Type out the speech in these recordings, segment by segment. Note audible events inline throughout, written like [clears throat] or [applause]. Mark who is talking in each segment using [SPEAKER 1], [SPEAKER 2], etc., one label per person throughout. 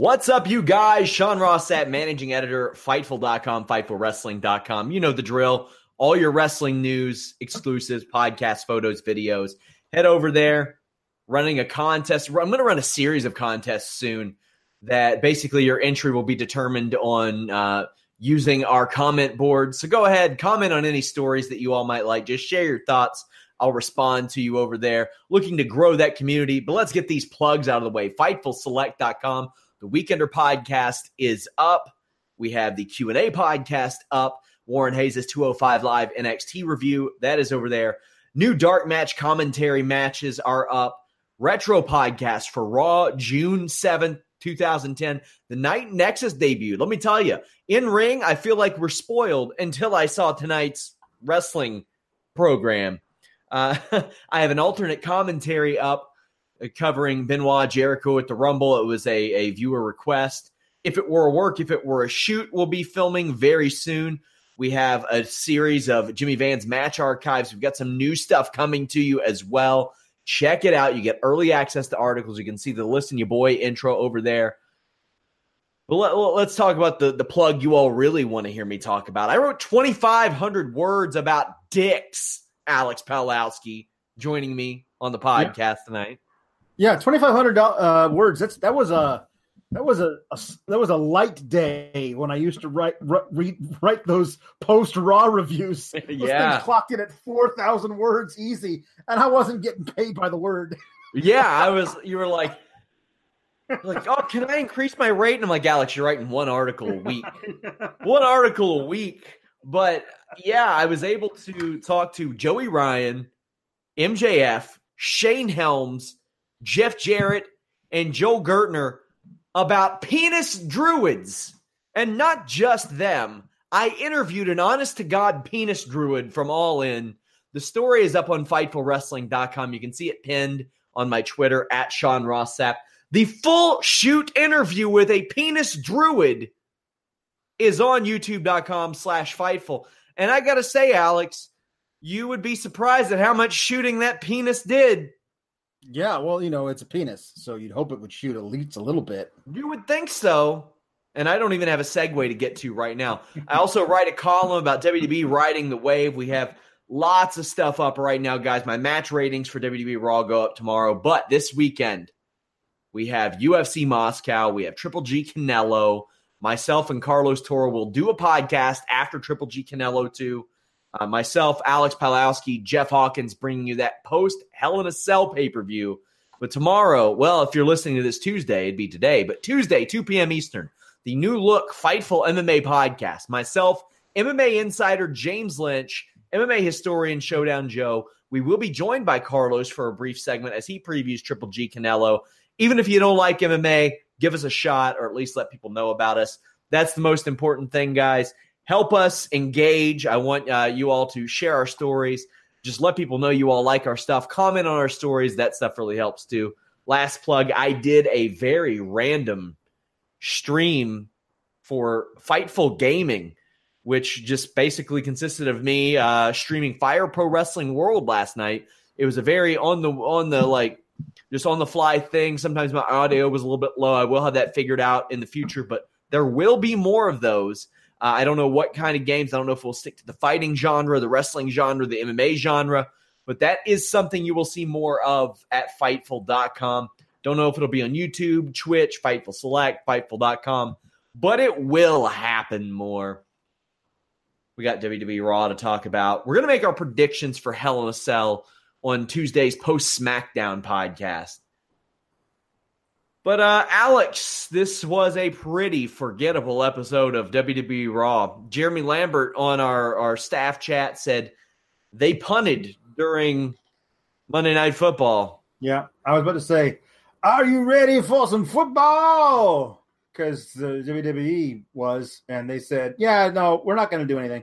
[SPEAKER 1] What's up, you guys? Sean Ross Sapp managing editor, Fightful.com, FightfulWrestling.com. You know the drill. All your wrestling news, exclusives, podcasts, photos, videos. Head over there. Running a contest. I'm going to run a series of contests soon that basically your entry will be determined on uh, using our comment board. So go ahead, comment on any stories that you all might like. Just share your thoughts. I'll respond to you over there. Looking to grow that community. But let's get these plugs out of the way. FightfulSelect.com the Weekender podcast is up. We have the Q&A podcast up. Warren Hayes' 205 Live NXT review. That is over there. New dark match commentary matches are up. Retro podcast for Raw, June 7th, 2010. The night Nexus debuted. Let me tell you, in ring, I feel like we're spoiled until I saw tonight's wrestling program. Uh, [laughs] I have an alternate commentary up Uh, covering Benoit Jericho at the Rumble. It was a, a viewer request. If it were a work, if it were a shoot, we'll be filming very soon. We have a series of Jimmy Van's match archives. We've got some new stuff coming to you as well. Check it out. You get early access to articles. You can see the List and Your Boy intro over there. But let, us talk about the, the plug you all really want to hear me talk about. I wrote 2,500 words about dicks, Alex Palowski, joining me on the podcast yeah. tonight.
[SPEAKER 2] Yeah, twenty five hundred uh, words. That's that was a that was a, a, that was a light day when I used to write write those post raw reviews. [laughs] Those
[SPEAKER 1] yeah,
[SPEAKER 2] things clocked in at four thousand words easy, and I wasn't getting paid by the word. [laughs]
[SPEAKER 1] yeah, I was. You were like, like, oh, can I increase my rate? And I'm like, Alex, you're writing one article a week, [laughs] one article a week. But yeah, I was able to talk to Joey Ryan, MJF, Shane Helms Jeff Jarrett, and Joel Gertner about penis druids. And not just them. I interviewed an honest to God penis druid from All In. The story is up on FightfulWrestling.com. You can see it pinned on my Twitter at Sean Ross Sapp. The full shoot interview with a penis druid is on YouTube.com slash Fightful. And I got to say, Alex, you would be surprised at how much shooting that penis did.
[SPEAKER 2] Yeah, well, you know, it's a penis, so you'd hope it would shoot at least a little bit.
[SPEAKER 1] You would think so. And I don't even have a segue to get to right now. I also [laughs] write a column about WWE riding the wave. We have lots of stuff up right now, guys. My match ratings for WWE Raw go up tomorrow. But this weekend, we have UFC Moscow. We have Triple G Canelo. Myself and Carlos Toro will do a podcast after Triple G Canelo 2. Uh, myself, Alex Palowski, Jeff Hawkins bringing you that post Hell in a Cell pay per view. But tomorrow, well, if you're listening to this Tuesday, it'd be today, but Tuesday, 2 p.m. Eastern, the new look Fightful MMA podcast. Myself, MMA insider James Lynch, MMA historian Showdown Joe. We will be joined by Carlos for a brief segment as he previews Triple G Canelo. Even if you don't like MMA, give us a shot or at least let people know about us. That's the most important thing, guys help us engage. I want uh, you all to share our stories. Just let people know you all like our stuff. Comment on our stories. That stuff really helps too. last plug, I did a very random stream for Fightful Gaming, which just basically consisted of me uh, streaming Fire Pro Wrestling World last night. It was a very on the on the like just on the fly thing. Sometimes my audio was a little bit low. I will have that figured out in the future, but there will be more of those. Uh, I don't know what kind of games. I don't know if we'll stick to the fighting genre, the wrestling genre, the MMA genre, but that is something you will see more of at Fightful.com. Don't know if it'll be on YouTube, Twitch, Fightful Select, Fightful.com, but it will happen more. We got WWE Raw to talk about. We're going to make our predictions for Hell in a Cell on Tuesday's post SmackDown podcast. But uh, Alex, this was a pretty forgettable episode of WWE Raw. Jeremy Lambert on our, our staff chat said they punted during Monday Night Football.
[SPEAKER 2] Yeah, I was about to say, are you ready for some football? Because the WWE was, and they said, yeah, no, we're not going to do anything.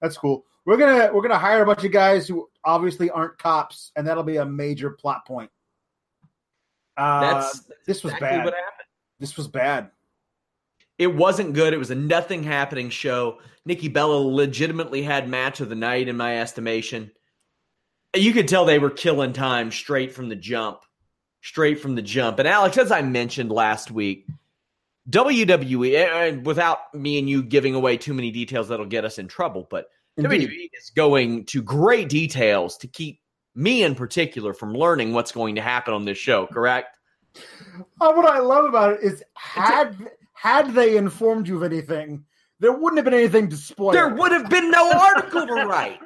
[SPEAKER 2] That's cool. We're gonna we're gonna hire a bunch of guys who obviously aren't cops, and that'll be a major plot point. Uh,
[SPEAKER 1] That's, that's
[SPEAKER 2] this was
[SPEAKER 1] exactly
[SPEAKER 2] bad. This was bad.
[SPEAKER 1] It wasn't good. It was a nothing happening show. Nikki Bella legitimately had match of the night in my estimation. You could tell they were killing time straight from the jump. Straight from the jump. And Alex, as I mentioned last week, WWE, and without me and you giving away too many details that'll get us in trouble, but
[SPEAKER 2] Indeed.
[SPEAKER 1] WWE is going to great details to keep me in particular from learning what's going to happen on this show, correct?
[SPEAKER 2] Oh, what I love about it is had had they informed you of anything, there wouldn't have been anything to spoil.
[SPEAKER 1] There would have been no article to [laughs] write.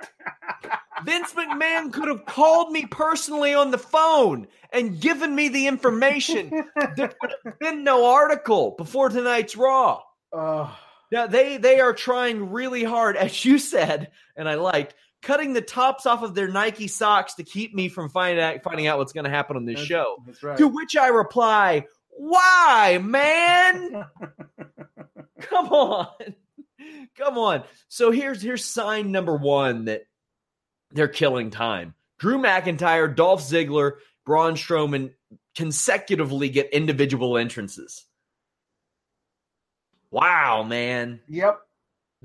[SPEAKER 1] Vince McMahon could have called me personally on the phone and given me the information. There would have been no article before tonight's Raw.
[SPEAKER 2] Uh,
[SPEAKER 1] Now they they are trying really hard, as you said, and I liked cutting the tops off of their Nike socks to keep me from finding out finding out what's going to happen on this
[SPEAKER 2] that's-
[SPEAKER 1] show.
[SPEAKER 2] That's right.
[SPEAKER 1] To which I reply, "Why, man? [laughs] Come on, come on." So here's here's sign number one that they're killing time. Drew McIntyre, Dolph Ziggler, Braun Strowman consecutively get individual entrances. Wow, man.
[SPEAKER 2] Yep.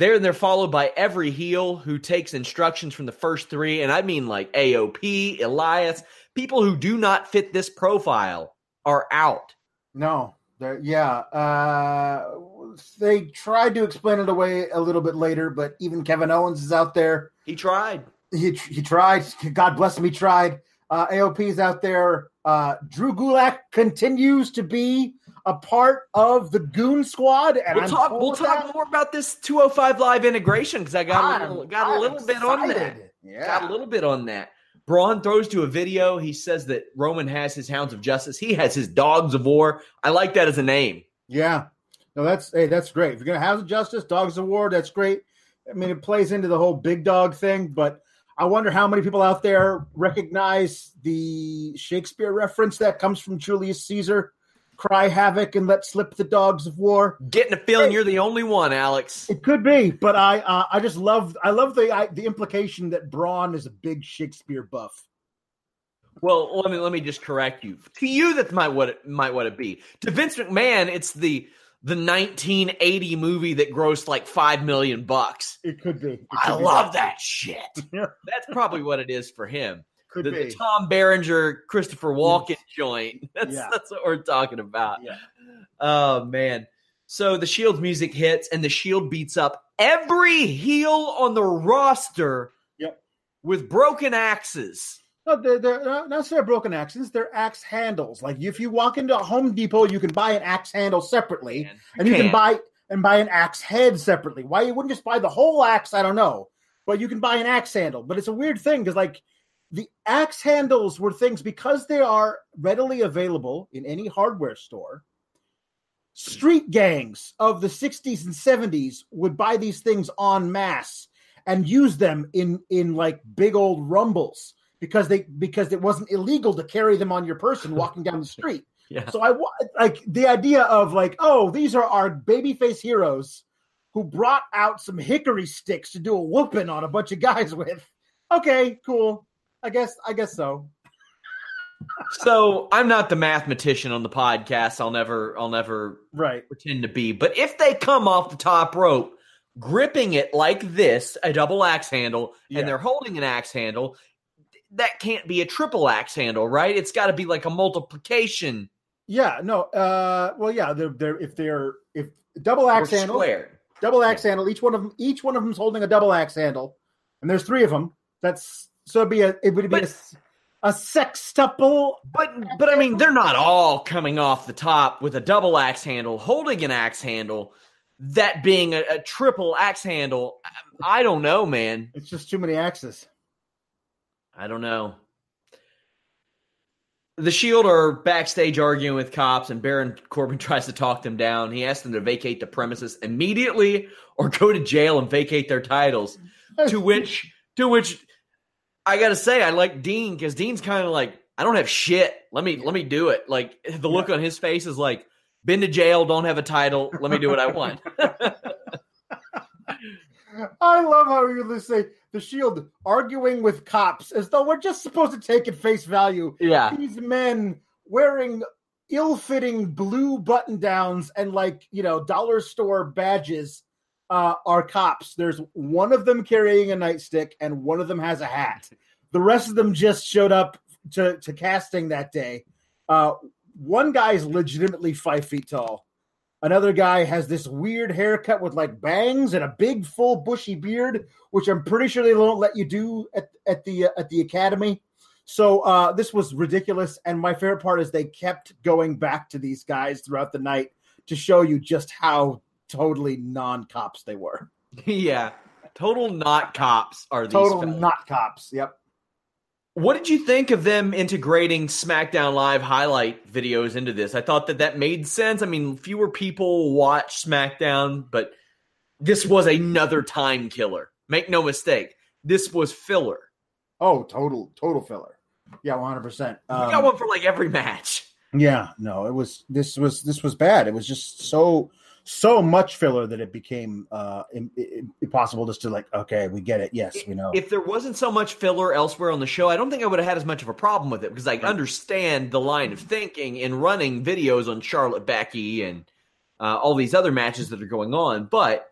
[SPEAKER 1] They're they're followed by every heel who takes instructions from the first three, and I mean like AOP, Elias, people who do not fit this profile are out.
[SPEAKER 2] No. Yeah. Uh, they tried to explain it away a little bit later, but even Kevin Owens is out there.
[SPEAKER 1] He tried.
[SPEAKER 2] He he tried. God bless him. He tried. Uh, is out there. Uh, Drew Gulak continues to be a part of the Goon Squad, and
[SPEAKER 1] We'll
[SPEAKER 2] I'm
[SPEAKER 1] talk. We'll talk
[SPEAKER 2] that.
[SPEAKER 1] more about this 205 live integration because I got a
[SPEAKER 2] I'm-
[SPEAKER 1] little, got a little bit on that.
[SPEAKER 2] Yeah.
[SPEAKER 1] Got a little bit on that. Braun throws to a video. He says that Roman has his hounds of justice. He has his dogs of war. I like that as a name.
[SPEAKER 2] Yeah. No, that's hey, that's great. If you're gonna have justice, dogs of war, that's great. I mean, it plays into the whole big dog thing, but I wonder how many people out there recognize the Shakespeare reference that comes from Julius Caesar. Cry havoc and let slip the dogs of war.
[SPEAKER 1] Getting a feeling you're the only one, Alex.
[SPEAKER 2] It could be, but I uh, I just love I love the I, the implication that Braun is a big Shakespeare buff.
[SPEAKER 1] Well, let me let me just correct you. To you, that might what it might what it be. To Vince McMahon, it's the the 1980 movie that grossed like five million bucks.
[SPEAKER 2] It could be. It
[SPEAKER 1] I
[SPEAKER 2] be
[SPEAKER 1] love that shit. [laughs] That's probably what it is for him.
[SPEAKER 2] Could
[SPEAKER 1] The,
[SPEAKER 2] be.
[SPEAKER 1] the Tom Berenger, Christopher Walken joint. [laughs] That's
[SPEAKER 2] Yeah.
[SPEAKER 1] that's what we're talking about.
[SPEAKER 2] Yeah.
[SPEAKER 1] Oh man. So the Shield music hits, and the Shield beats up every heel on the roster.
[SPEAKER 2] Yep.
[SPEAKER 1] With broken axes.
[SPEAKER 2] No, they're, they're not necessarily broken axes. They're axe handles. Like if you walk into a Home Depot, you can buy an axe handle separately,
[SPEAKER 1] Man,
[SPEAKER 2] and you can
[SPEAKER 1] can't.
[SPEAKER 2] buy and buy an axe head separately. Why you wouldn't just buy the whole axe? I don't know, but you can buy an axe handle. But it's a weird thing because like the axe handles were things because they are readily available in any hardware store. Street gangs of the 60s and 70s would buy these things en masse and use them in in like big old rumbles because they because it wasn't illegal to carry them on your person walking down the [laughs] street.
[SPEAKER 1] Yeah.
[SPEAKER 2] So I like the idea of like, oh, these are our babyface heroes who brought out some hickory sticks to do a whooping on a bunch of guys with. Okay, cool. I guess I guess so.
[SPEAKER 1] so I'm not the mathematician on the podcast. I'll never, I'll never
[SPEAKER 2] right.
[SPEAKER 1] pretend to be. But if they come off the top rope, gripping it like this, a double axe handle,
[SPEAKER 2] Yeah.
[SPEAKER 1] and they're holding an axe handle, that can't be a triple axe handle, right? It's got to be like a multiplication
[SPEAKER 2] Yeah, no. Uh, well, yeah, they're, they're if they're if double
[SPEAKER 1] or
[SPEAKER 2] axe handle,
[SPEAKER 1] square.
[SPEAKER 2] double axe handle. Each one of them, each one of them's holding a double axe handle, and there's three of them. That's so it'd be a it would be
[SPEAKER 1] But-
[SPEAKER 2] a, a sextuple.
[SPEAKER 1] But but I mean, they're not all coming off the top with a double axe handle, holding an axe handle. That being a, a triple axe handle, I, I don't know, man.
[SPEAKER 2] It's just too many axes.
[SPEAKER 1] I don't know. The Shield are backstage arguing with cops, and Baron Corbin [laughs] tries to talk them down. He asks them to vacate the premises immediately or go to jail and vacate their titles. to which, to which, I gotta say, I like Dean because Dean's kind of like, I don't have shit. Let me let me do it. Like the look on his face is like, been to jail, don't have a title. Let me do what I want. [laughs]
[SPEAKER 2] I love how you say the Shield arguing with cops as though we're just supposed to take at face value
[SPEAKER 1] yeah,
[SPEAKER 2] these men wearing ill-fitting blue button downs and like you know dollar store badges uh, are cops. There's one of them carrying a nightstick and one of them has a hat. The rest of them just showed up to, to casting that day. Uh, one guy is legitimately five feet tall. Another guy has this weird haircut with like bangs and a big full bushy beard which i'm pretty sure they don't let you do at, at the uh, at the academy. So uh, this was ridiculous, and my favorite part is they kept going back to these guys throughout the night to show you just how totally non-cops they were. [laughs]
[SPEAKER 1] yeah. Total not cops are these.
[SPEAKER 2] Total
[SPEAKER 1] fellas.
[SPEAKER 2] not cops. Yep.
[SPEAKER 1] What did you think of them integrating SmackDown Live highlight videos into this? I thought that that made sense. I mean, fewer people watch SmackDown, but this was another time killer. Make no mistake, this was filler.
[SPEAKER 2] Oh, total total filler. Yeah, one hundred percent.
[SPEAKER 1] We got um, one for like every match.
[SPEAKER 2] Yeah, no, it was this was this was bad. It was just so so much filler that it became uh im- im- impossible just to like okay, we get it. Yes, we know.
[SPEAKER 1] If there wasn't so much filler elsewhere on the show, I don't think I would have had as much of a problem with it because I understand the line of thinking in running videos on Charlotte Becky and uh, all these other matches that are going on. But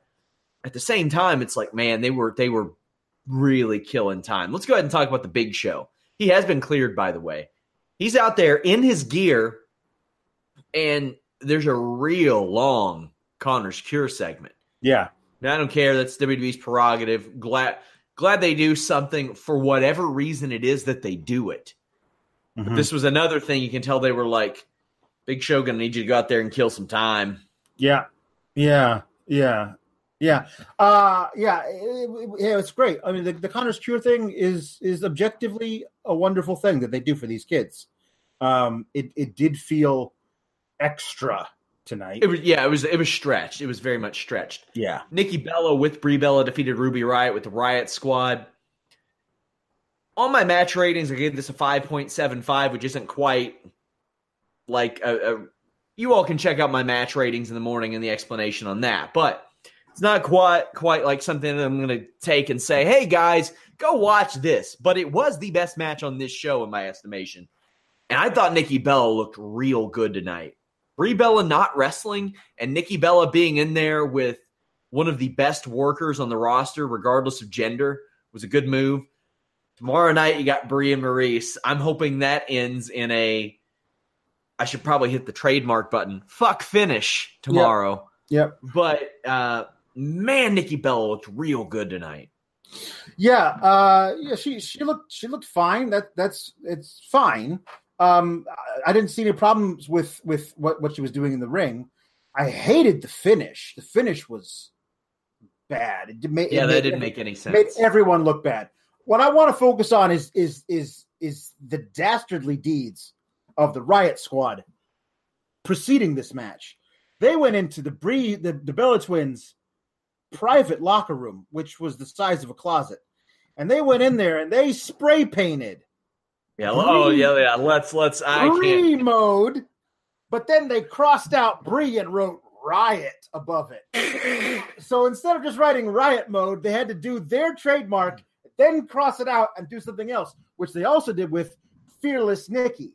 [SPEAKER 1] at the same time, it's like, man, they were they were really killing time. Let's go ahead and talk about the Big Show. He has been cleared, by the way. He's out there in his gear, and there's a real long Connor's Cure segment.
[SPEAKER 2] yeah.
[SPEAKER 1] Now, I don't care. That's WWE's prerogative. Glad glad they do something for whatever reason it is that they do it.
[SPEAKER 2] Mhm.
[SPEAKER 1] This was another thing you can tell they were like, Big Show gonna need you to go out there and kill some time.
[SPEAKER 2] Yeah, yeah, yeah, yeah, uh, yeah. It, it- yeah, it's great. I mean, the, the Connor's Cure thing is is objectively a wonderful thing that they do for these kids. Um, it it did feel extra tonight.
[SPEAKER 1] It was yeah, it was it was stretched. It was very much stretched.
[SPEAKER 2] yeah,
[SPEAKER 1] Nikki Bella with Brie Bella defeated Ruby Riott with the Riott Squad. On my match ratings, I gave this a 5.75, which isn't quite like a, a. You all can check out my match ratings in the morning and the explanation on that, but it's not quite quite like something that I'm going to take and say, "Hey guys, go watch this." But it was the best match on this show, in my estimation, and I thought Nikki Bella looked real good tonight. Brie Bella not wrestling and Nikki Bella being in there with one of the best workers on the roster, regardless of gender, was a good move. Tomorrow night, you got Brie and Maurice. I'm hoping that ends in a. I should probably hit the trademark button. Fuck finish tomorrow.
[SPEAKER 2] yep,
[SPEAKER 1] But uh, man, Nikki Bella looked real good tonight.
[SPEAKER 2] yeah, uh, yeah. She she looked she looked fine. That that's it's fine. Um, I, didn't see any problems with with what what she was doing in the ring. I hated the finish. The finish was bad. It made,
[SPEAKER 1] Yeah,
[SPEAKER 2] it
[SPEAKER 1] that
[SPEAKER 2] made-
[SPEAKER 1] didn't make any sense.
[SPEAKER 2] made everyone look bad. What I want to focus on is is is is the dastardly deeds of the Riott Squad preceding this match. They went into the Brie the, the Bella Twins private locker room, which was the size of a closet, and they went in there and they spray painted
[SPEAKER 1] Yeah. Oh, yeah, yeah. Let's let's. I can't.
[SPEAKER 2] Brie mode, but then they crossed out Brie and wrote Riot above it. [laughs] so instead of just writing Riot mode, they had to do their trademark, then cross it out and do something else, which they also did with Fearless Nikki.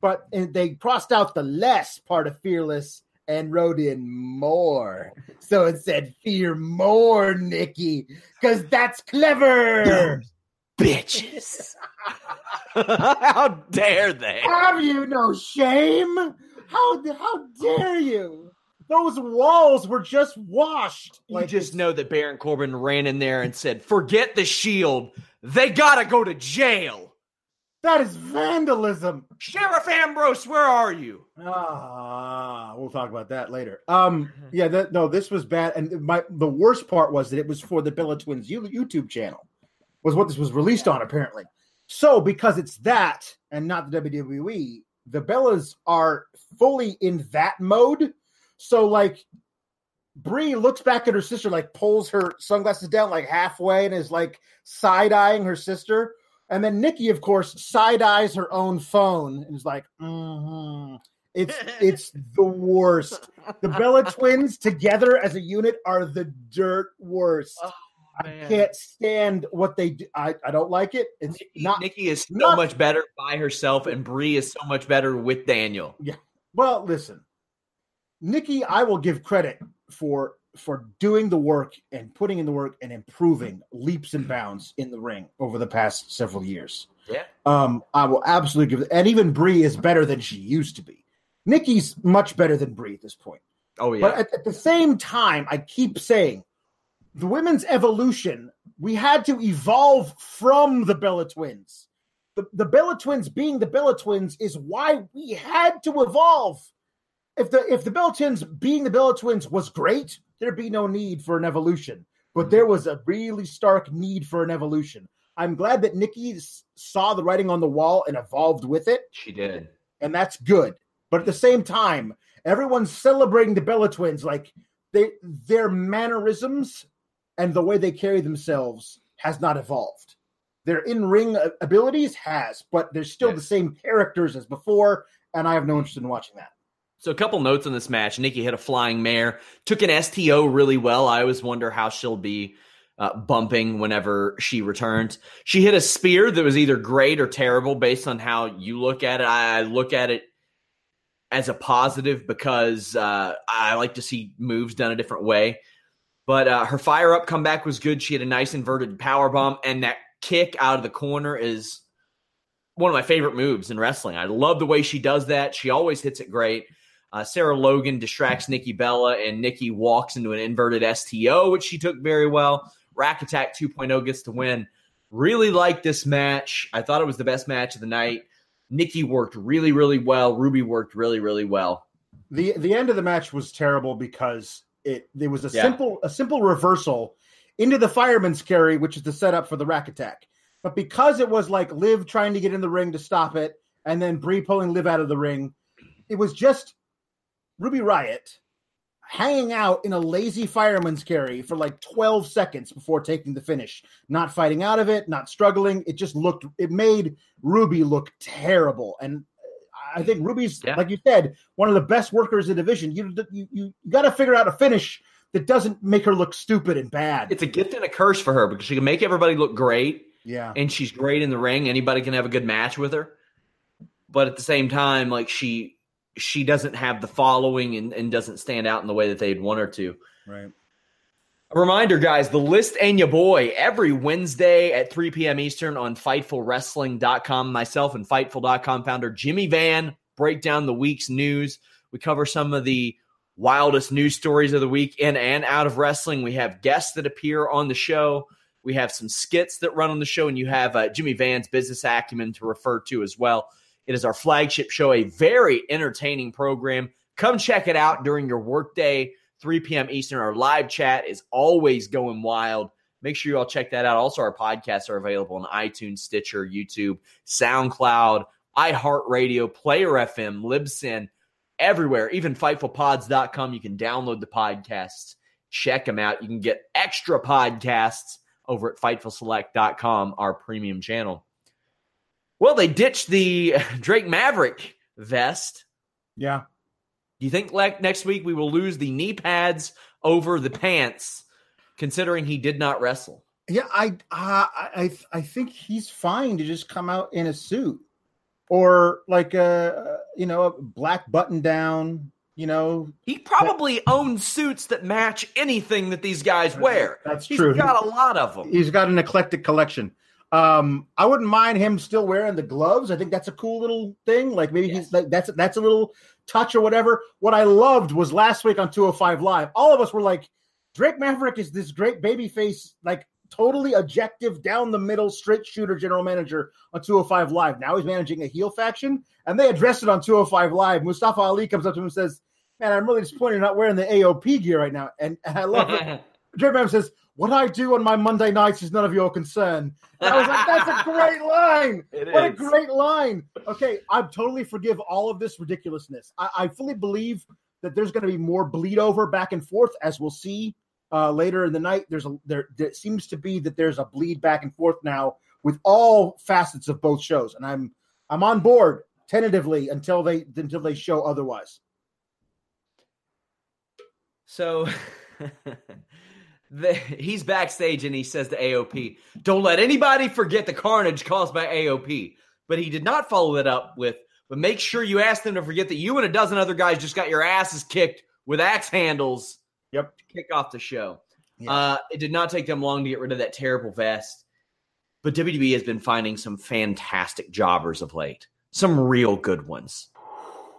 [SPEAKER 2] but they crossed out the less part of fearless and wrote in more. So it said, Fear more, Nikki, because that's clever.
[SPEAKER 1] Bitches. [laughs] How dare they?
[SPEAKER 2] Have you no shame? How, how dare you? Those walls were just washed.
[SPEAKER 1] You like just know that Baron Corbin ran in there and said, Forget the shield. They gotta go to jail.
[SPEAKER 2] That is vandalism.
[SPEAKER 1] Sheriff Ambrose, where are you?
[SPEAKER 2] Ah, we'll talk about that later. Um, yeah, that, no, this was bad, and my the worst part was that it was for the Bella Twins YouTube channel, was what this was released on apparently. So because it's that and not the WWE, the Bellas are fully in that mode. So like Brie looks back at her sister, like pulls her sunglasses down like halfway and is like side eyeing her sister and then Nikki, of course, side eyes her own phone and is like, mm-hmm. "It's [laughs] it's the worst." The Bella twins together as a unit are the dirt worst. Oh, I can't stand what they do. I, I don't like it. It's
[SPEAKER 1] Nikki,
[SPEAKER 2] not.
[SPEAKER 1] Nikki is so not, much better by herself, and Brie is so much better with Daniel.
[SPEAKER 2] Yeah. Well, listen, Nikki, I will give credit for for doing the work and putting in the work and improving leaps and bounds in the ring over the past several years.
[SPEAKER 1] Yeah.
[SPEAKER 2] Um, I will absolutely give and even Brie is better than she used to be. Nikki's much better than Brie at this point.
[SPEAKER 1] Oh yeah.
[SPEAKER 2] But at, at the same time, I keep saying the women's evolution, we had to evolve from the Bella twins. The, the Bella twins being the Bella twins is why we had to evolve. If the if the Bella twins being the Bella twins was great, there'd be no need for an evolution. But there was a really stark need for an evolution. I'm glad that Nikki saw the writing on the wall and evolved with it.
[SPEAKER 1] She did.
[SPEAKER 2] And that's good. But at the same time, everyone's celebrating the Bella twins like they their mannerisms and the way they carry themselves has not evolved. Their in-ring abilities has, but they're still yes. the same characters as before, and I have no interest in watching that.
[SPEAKER 1] So a couple notes on this match. Nikki hit a flying mare, took an STO really well. I always wonder how she'll be uh, bumping whenever she returns. She hit a spear that was either great or terrible based on how you look at it. I look at it as a positive because uh, I like to see moves done a different way. But uh, her fire up comeback was good. She had a nice inverted power bomb, and that kick out of the corner is one of my favorite moves in wrestling. I love the way she does that. She always hits it great. Uh, Sarah Logan distracts Nikki Bella, and Nikki walks into an inverted STO, which she took very well. Rack Attack 2.0 gets to win. Really like this match. I thought it was the best match of the night. Nikki worked really, really well. Ruby worked really, really well.
[SPEAKER 2] The the end of the match was terrible because it there was a yeah. simple a simple reversal into the fireman's carry, which is the setup for the rack attack. But because it was like Liv trying to get in the ring to stop it, and then Brie pulling Liv out of the ring, it was just Ruby Riott hanging out in a lazy fireman's carry for like 12 seconds before taking the finish, not fighting out of it, not struggling. It just looked, it made Ruby look terrible. And I think Ruby's, yeah. like you said, one of the best workers in the division. You, you, you got to figure out a finish that doesn't make her look stupid and bad.
[SPEAKER 1] It's a gift and a curse for her because she can make everybody look great.
[SPEAKER 2] Yeah.
[SPEAKER 1] And she's great in the ring. Anybody can have a good match with her. But at the same time, like she she doesn't have the following and, and doesn't stand out in the way that they'd want her to.
[SPEAKER 2] Right.
[SPEAKER 1] A reminder, guys, the list and your boy every Wednesday at 3 p.m. Eastern on FightfulWrestling.com. Myself and Fightful.com founder Jimmy Van break down the week's news. We cover some of the wildest news stories of the week in and out of wrestling. We have guests that appear on the show. We have some skits that run on the show, and you have uh, Jimmy Van's business acumen to refer to as well. It is our flagship show, a very entertaining program. Come check it out during your workday, 3 p.m. Eastern. Our live chat is always going wild. Make sure you all check that out. Also, our podcasts are available on iTunes, Stitcher, YouTube, SoundCloud, iHeartRadio, Player FM, Libsyn, everywhere. Even FightfulPods.com. You can download the podcasts. Check them out. You can get extra podcasts over at FightfulSelect.com, our premium channel. Well, they ditched the [laughs] Drake Maverick vest.
[SPEAKER 2] Yeah.
[SPEAKER 1] Do you think like next week we will lose the knee pads over the pants, considering he did not wrestle?
[SPEAKER 2] Yeah, I uh, I I think he's fine to just come out in a suit. or like a you know a black button down. You know,
[SPEAKER 1] he probably that, owns suits that match anything that these guys wear.
[SPEAKER 2] That's
[SPEAKER 1] He's
[SPEAKER 2] true.
[SPEAKER 1] He's got a lot of them.
[SPEAKER 2] He's got an eclectic collection. Um, I wouldn't mind him still wearing the gloves. I think that's a cool little thing. Like maybe yes. he's like that's that's a little touch or whatever. What I loved was last week on 205 Live. All of us were like, Drake Maverick is this great baby face, like totally objective, down the middle, straight shooter general manager on 205 Live. Now he's managing a heel faction, and they addressed it on 205 Live. Mustafa Ali comes up to him and says, Man, I'm really disappointed you're not wearing the AOP gear right now. And, and I love it. [laughs] Drake Maverick says, what I do on my Monday nights is none of your concern. And I was like, that's a great [laughs] line.
[SPEAKER 1] It
[SPEAKER 2] what
[SPEAKER 1] is.
[SPEAKER 2] a great line. Okay, I totally forgive all of this ridiculousness. I, I fully believe that there's going to be more bleed over back and forth, as we'll see uh, later in the night. There's a there, there seems to be that there's a bleed back and forth now with all facets of both shows, and I'm I'm on board tentatively until they until they show otherwise.
[SPEAKER 1] So. [laughs] the, he's backstage and he says to AOP, "Don't let anybody forget the carnage caused by AOP." But he did not follow that up with, "But make sure you ask them to forget that you and a dozen other guys just got your asses kicked with axe handles."
[SPEAKER 2] Yep,
[SPEAKER 1] to kick off the show. Yeah. Uh, it did not take them long to get rid of that terrible vest. But WWE has been finding some fantastic jobbers of late, some real good ones.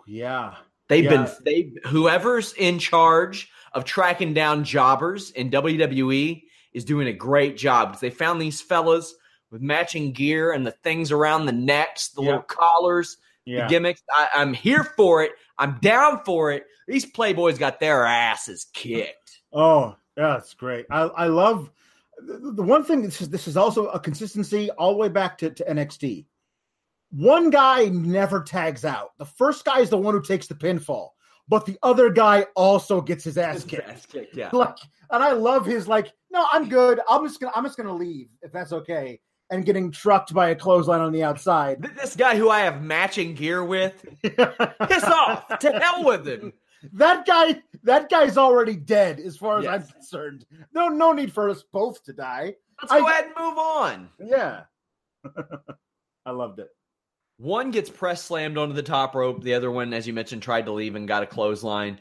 [SPEAKER 2] Yeah,
[SPEAKER 1] they've
[SPEAKER 2] yeah.
[SPEAKER 1] been they whoever's in charge of tracking down jobbers in WWE is doing a great job because they found these fellas with matching gear and the things around the necks, the
[SPEAKER 2] Yeah.
[SPEAKER 1] little collars,
[SPEAKER 2] yeah.
[SPEAKER 1] the gimmicks. I, I'm here for it. I'm down for it. These playboys got their asses kicked.
[SPEAKER 2] Oh, yeah, that's great. I, I love the, the one thing. This is this is also a consistency all the way back to, to NXT. One guy never tags out. The first guy is the one who takes the pinfall, but the other guy also gets his ass kicked.
[SPEAKER 1] Ass kicked, yeah. [laughs]
[SPEAKER 2] Like, and I love his like. No, I'm good. I'm just gonna I'm just gonna leave if that's okay. And getting trucked by a clothesline on the outside.
[SPEAKER 1] This guy who I have matching gear with, [laughs] piss off. To hell with him.
[SPEAKER 2] that guy that guy's already dead as far as I'm concerned. No, no need for us both to die.
[SPEAKER 1] Let's
[SPEAKER 2] I-
[SPEAKER 1] go ahead and move on.
[SPEAKER 2] Yeah. [laughs] I loved it.
[SPEAKER 1] One gets press slammed onto the top rope. The other one, as you mentioned, tried to leave and got a clothesline.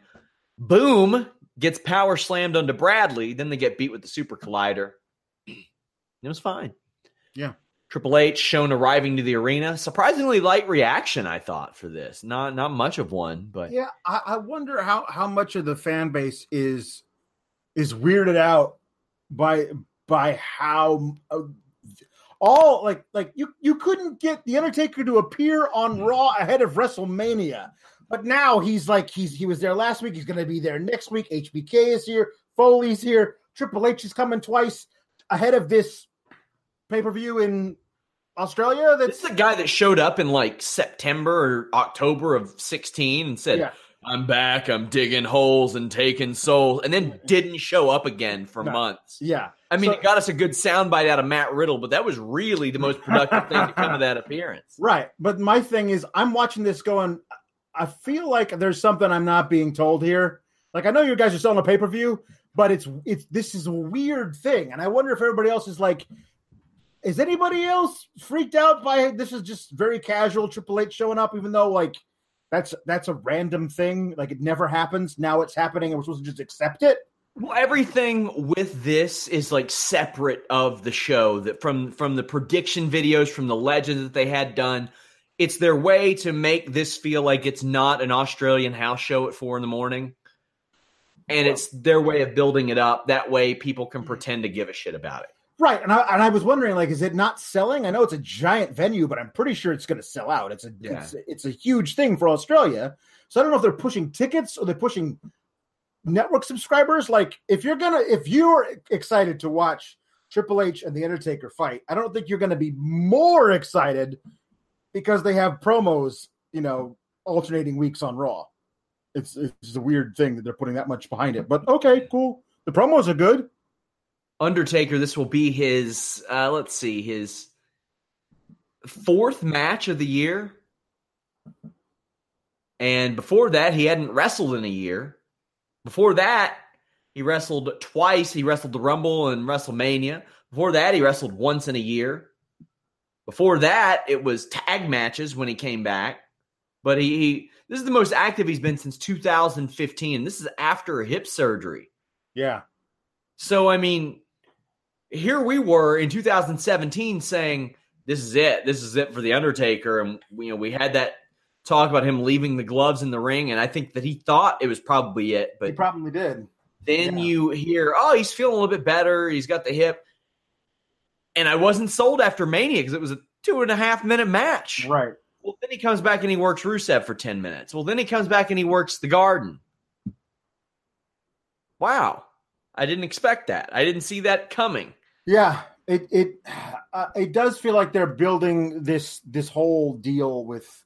[SPEAKER 1] Boom gets power slammed onto Bradley. Then they get beat with the super collider. [clears throat] It was fine.
[SPEAKER 2] Yeah.
[SPEAKER 1] Triple H shown arriving to the arena. Surprisingly light reaction, I thought, for this. Not not much of one, but
[SPEAKER 2] Yeah, I, I wonder how how much of the fan base is is weirded out by by how uh, all like like you you couldn't get the Undertaker to appear on hmm. Raw ahead of WrestleMania, but now he's like he's he was there last week. He's going to be there next week. HBK is here. Foley's here. Triple H is coming twice ahead of this pay per view in Australia.
[SPEAKER 1] this
[SPEAKER 2] That's
[SPEAKER 1] is a guy that showed up in like September or October of 16 and said,
[SPEAKER 2] Yeah.
[SPEAKER 1] I'm back, I'm digging holes and taking souls, and then didn't show up again for
[SPEAKER 2] No.
[SPEAKER 1] months.
[SPEAKER 2] yeah.
[SPEAKER 1] I mean,
[SPEAKER 2] So-
[SPEAKER 1] it got us a good soundbite out of Matt Riddle, but that was really the most productive thing to come of that appearance. [laughs]
[SPEAKER 2] Right. But my thing is, I'm watching this going, I feel like there's something I'm not being told here. Like, I know you guys are selling a pay per view, but it's, it's, this is a weird thing. And I wonder if everybody else is like, is anybody else freaked out by this? Is just very casual Triple H showing up, even though, like, that's that's a random thing. Like, it never happens. Now it's happening, and we're supposed to just accept it.
[SPEAKER 1] Well, everything with this is like separate of the show that from from the prediction videos, from the legends that they had done. It's their way to make this feel like it's not an Australian house show at four in the morning. And it's their way of building it up. That way people can pretend to give a shit about it.
[SPEAKER 2] Right, and I, and I was wondering, like, is it not selling? I know it's a giant venue, but I'm pretty sure it's going to sell out. It's a
[SPEAKER 1] Yeah.
[SPEAKER 2] it's, it's a huge thing for Australia. So I don't know if they're pushing tickets or they're pushing network subscribers. Like, if you're gonna, if you're excited to watch Triple H and the Undertaker fight, I don't think you're to be more excited because they have promos, you know, alternating weeks on Raw. It's it's a weird thing that they're putting that much behind it, but okay, cool. The promos are good.
[SPEAKER 1] Undertaker, this will be his uh let's see, his fourth match of the year. And before that, he hadn't wrestled in a year. Before that, he wrestled twice. He wrestled the Rumble and WrestleMania. Before that, he wrestled once in a year. Before that, it was tag matches when he came back. But he, he this is the most active he's been since 2015. This is after a hip surgery.
[SPEAKER 2] Yeah.
[SPEAKER 1] So I mean, here we were in 2017 saying this is it. This is it for the Undertaker, and you know we had that talk about him leaving the gloves in the ring, and I think that he thought it was probably it, but
[SPEAKER 2] he probably did.
[SPEAKER 1] Then yeah. you hear, oh, he's feeling a little bit better. He's got the hip, and I wasn't sold after Mania because it was a two and a half minute match.
[SPEAKER 2] Right.
[SPEAKER 1] Well, then he comes back and he works Rusev for 10 minutes. Well, then he comes back and he works the garden. Wow. I didn't expect that. I didn't see that coming.
[SPEAKER 2] Yeah, it it uh, it does feel like they're building this this whole deal with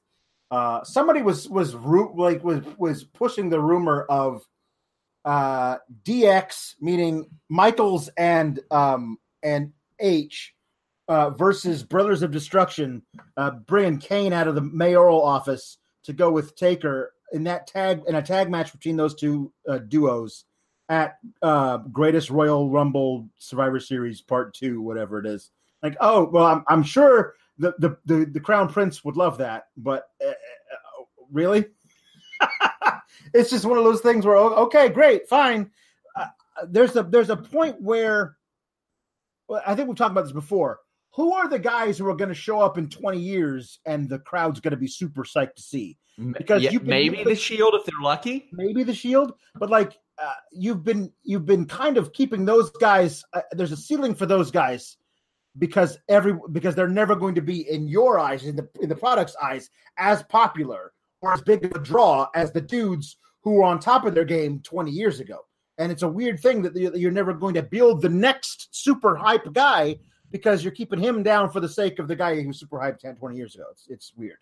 [SPEAKER 2] uh somebody was was like was was pushing the rumor of uh DX meaning Michaels and um and H uh, versus Brothers of Destruction, uh, bringing Kane out of the mayoral office to go with Taker in that tag in a tag match between those two uh, duos at uh, Greatest Royal Rumble Survivor Series Part Two, whatever it is. Like, oh well, I'm, I'm sure the, the, the the Crown Prince would love that, but uh, uh, really, [laughs] it's just one of those things where okay, great, fine. there's a there's a point where I think we've talked about this before who are the guys who are going to show up in 20 years and the crowd's going to be super psyched to see?
[SPEAKER 1] Because yeah, maybe the Shield if they're lucky,
[SPEAKER 2] maybe the Shield, but like uh, you've been you've been kind of keeping those guys. Uh, there's a ceiling for those guys because every because they're never going to be in your eyes in the in the product's eyes as popular or as big of a draw as the dudes who were on top of their game 20 years ago. And it's a weird thing that you're never going to build the next super hype guy because you're keeping him down for the sake of the guy who super hyped 10, 20 years ago. It's, it's weird.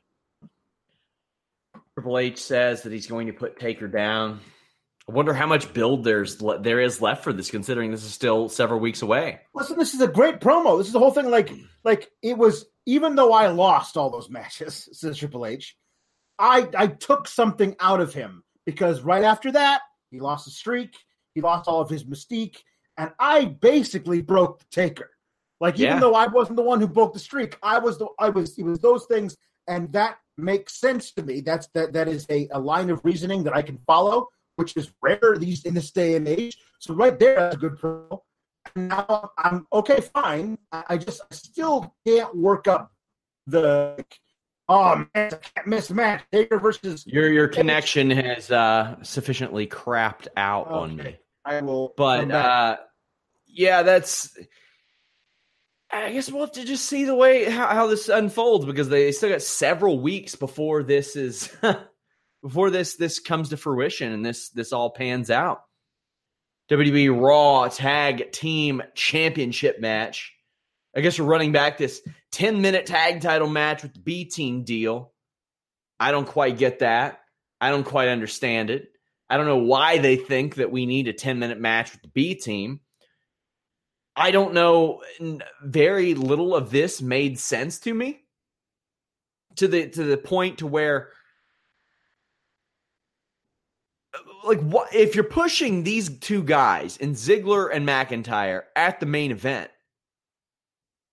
[SPEAKER 1] Triple H says that he's going to put Taker down. I wonder how much build there's there is left for this, considering this is still several weeks away.
[SPEAKER 2] Listen, this is a great promo. This is the whole thing. Like, like it was. Even though I lost all those [laughs] matches, says Triple H, I I took something out of him because right after that he lost a streak, he lost all of his mystique, and I basically broke the Taker. Like even yeah. though I wasn't the one who broke the streak, I was the I was it was those things, and that makes sense to me. That's that that is a, a line of reasoning that I can follow, which is rare these in this day and age. So right there, that's a good pro. And now I'm okay, fine. I, just I still can't work up the oh man, I can't miss match Taker versus
[SPEAKER 1] your your connection has uh sufficiently crapped out okay. on me.
[SPEAKER 2] I will,
[SPEAKER 1] but uh yeah, that's I guess we'll have to just see the way how, how this unfolds because they still got several weeks before this is [laughs] before this this comes to fruition and this this all pans out. WWE Raw Tag Team Championship match. I guess we're running back this 10 minute tag title match with the B team deal. I don't quite get that. I don't quite understand it. I don't know why they think that we need a 10 minute match with the B team. I don't know. Very little of this made sense to me. To the to the point to where, like, what if you're pushing these two guys in Ziggler and McIntyre at the main event?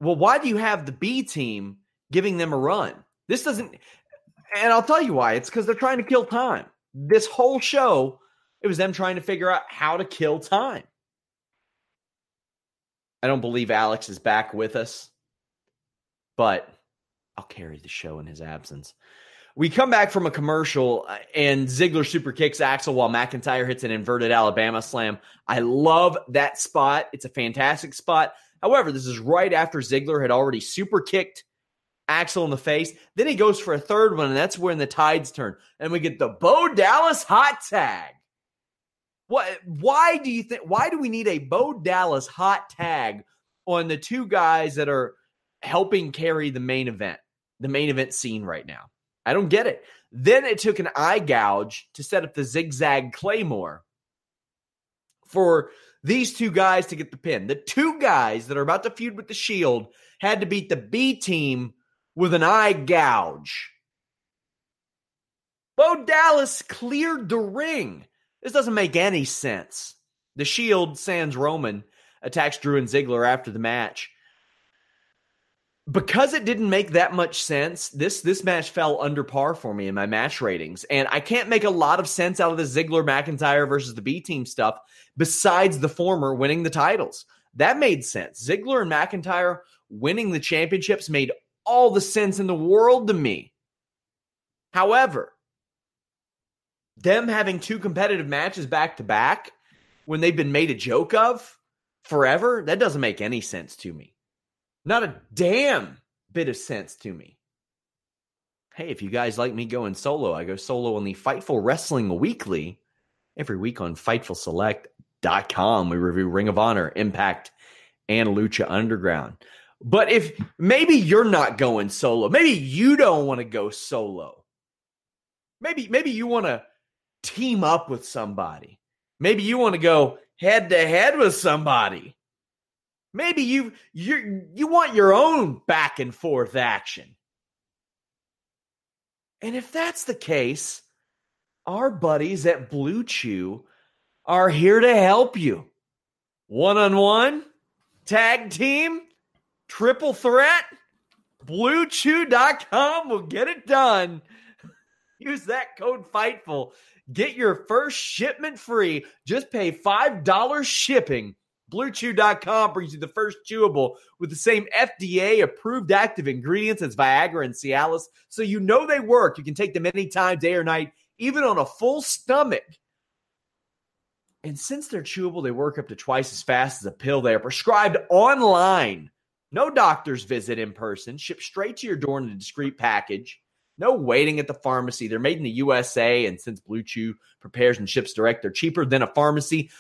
[SPEAKER 1] Well, why do you have the B team giving them a run? This doesn't. And I'll tell you why. It's because they're trying to kill time. This whole show, it was them trying to figure out how to kill time. I don't believe Alex is back with us, but I'll carry the show in his absence. We come back from a commercial uh, and Ziggler super kicks Axel while McIntyre hits an inverted Alabama slam. I love that spot. It's a fantastic spot. However, this is right after Ziggler had already super kicked Axel in the face. Then he goes for a third one, and that's when the tides turn. And we get the Bo Dallas hot tag. What? Why do you think? Why do we need a Bo Dallas hot tag on the two guys that are helping carry the main event, the main event scene right now? I don't get it. Then it took an eye gouge to set up the zigzag claymore for these two guys to get the pin. The two guys that are about to feud with the Shield had to beat the B team with an eye gouge. Bo Dallas cleared the ring. This doesn't make any sense. The Shield, sans Roman, attacks Drew and Ziggler after the match. Because it didn't make that much sense, this this match fell under par for me in my match ratings. And I can't make a lot of sense out of the Ziggler McIntyre versus the B team stuff besides the former winning the titles. That made sense. Ziggler and McIntyre winning the championships made all the sense in the world to me. However, them having two competitive matches back to back when they've been made a joke of forever, that doesn't make any sense to me. Not a damn bit of sense to me. Hey, if you guys like me going solo, I go solo on the Fightful Wrestling Weekly every week on FightfulSelect.com. We review Ring of Honor, Impact, and Lucha Underground. But if maybe you're not going solo, maybe you don't want to go solo. Maybe maybe you want to team up with somebody. Maybe you want to go head to head with somebody. Maybe you you you want your own back and forth action. And if that's the case, our buddies at Blue Chew are here to help you. One on one, tag team, triple threat, bluechew.com will get it done. [laughs] Use that code FIGHTFUL. Get your first shipment free. Just pay $5 shipping. BlueChew.com brings you the first chewable with the same FDA approved active ingredients as Viagra and Cialis, so you know they work. You can take them anytime, day or night, even on a full stomach. And since they're chewable, they work up to twice as fast as a pill. They are prescribed online. No doctor's visit in person, shipped straight to your door in a discreet package. No waiting at the pharmacy. They're made in the USA, and since Blue Chew prepares and ships direct, they're cheaper than a pharmacy.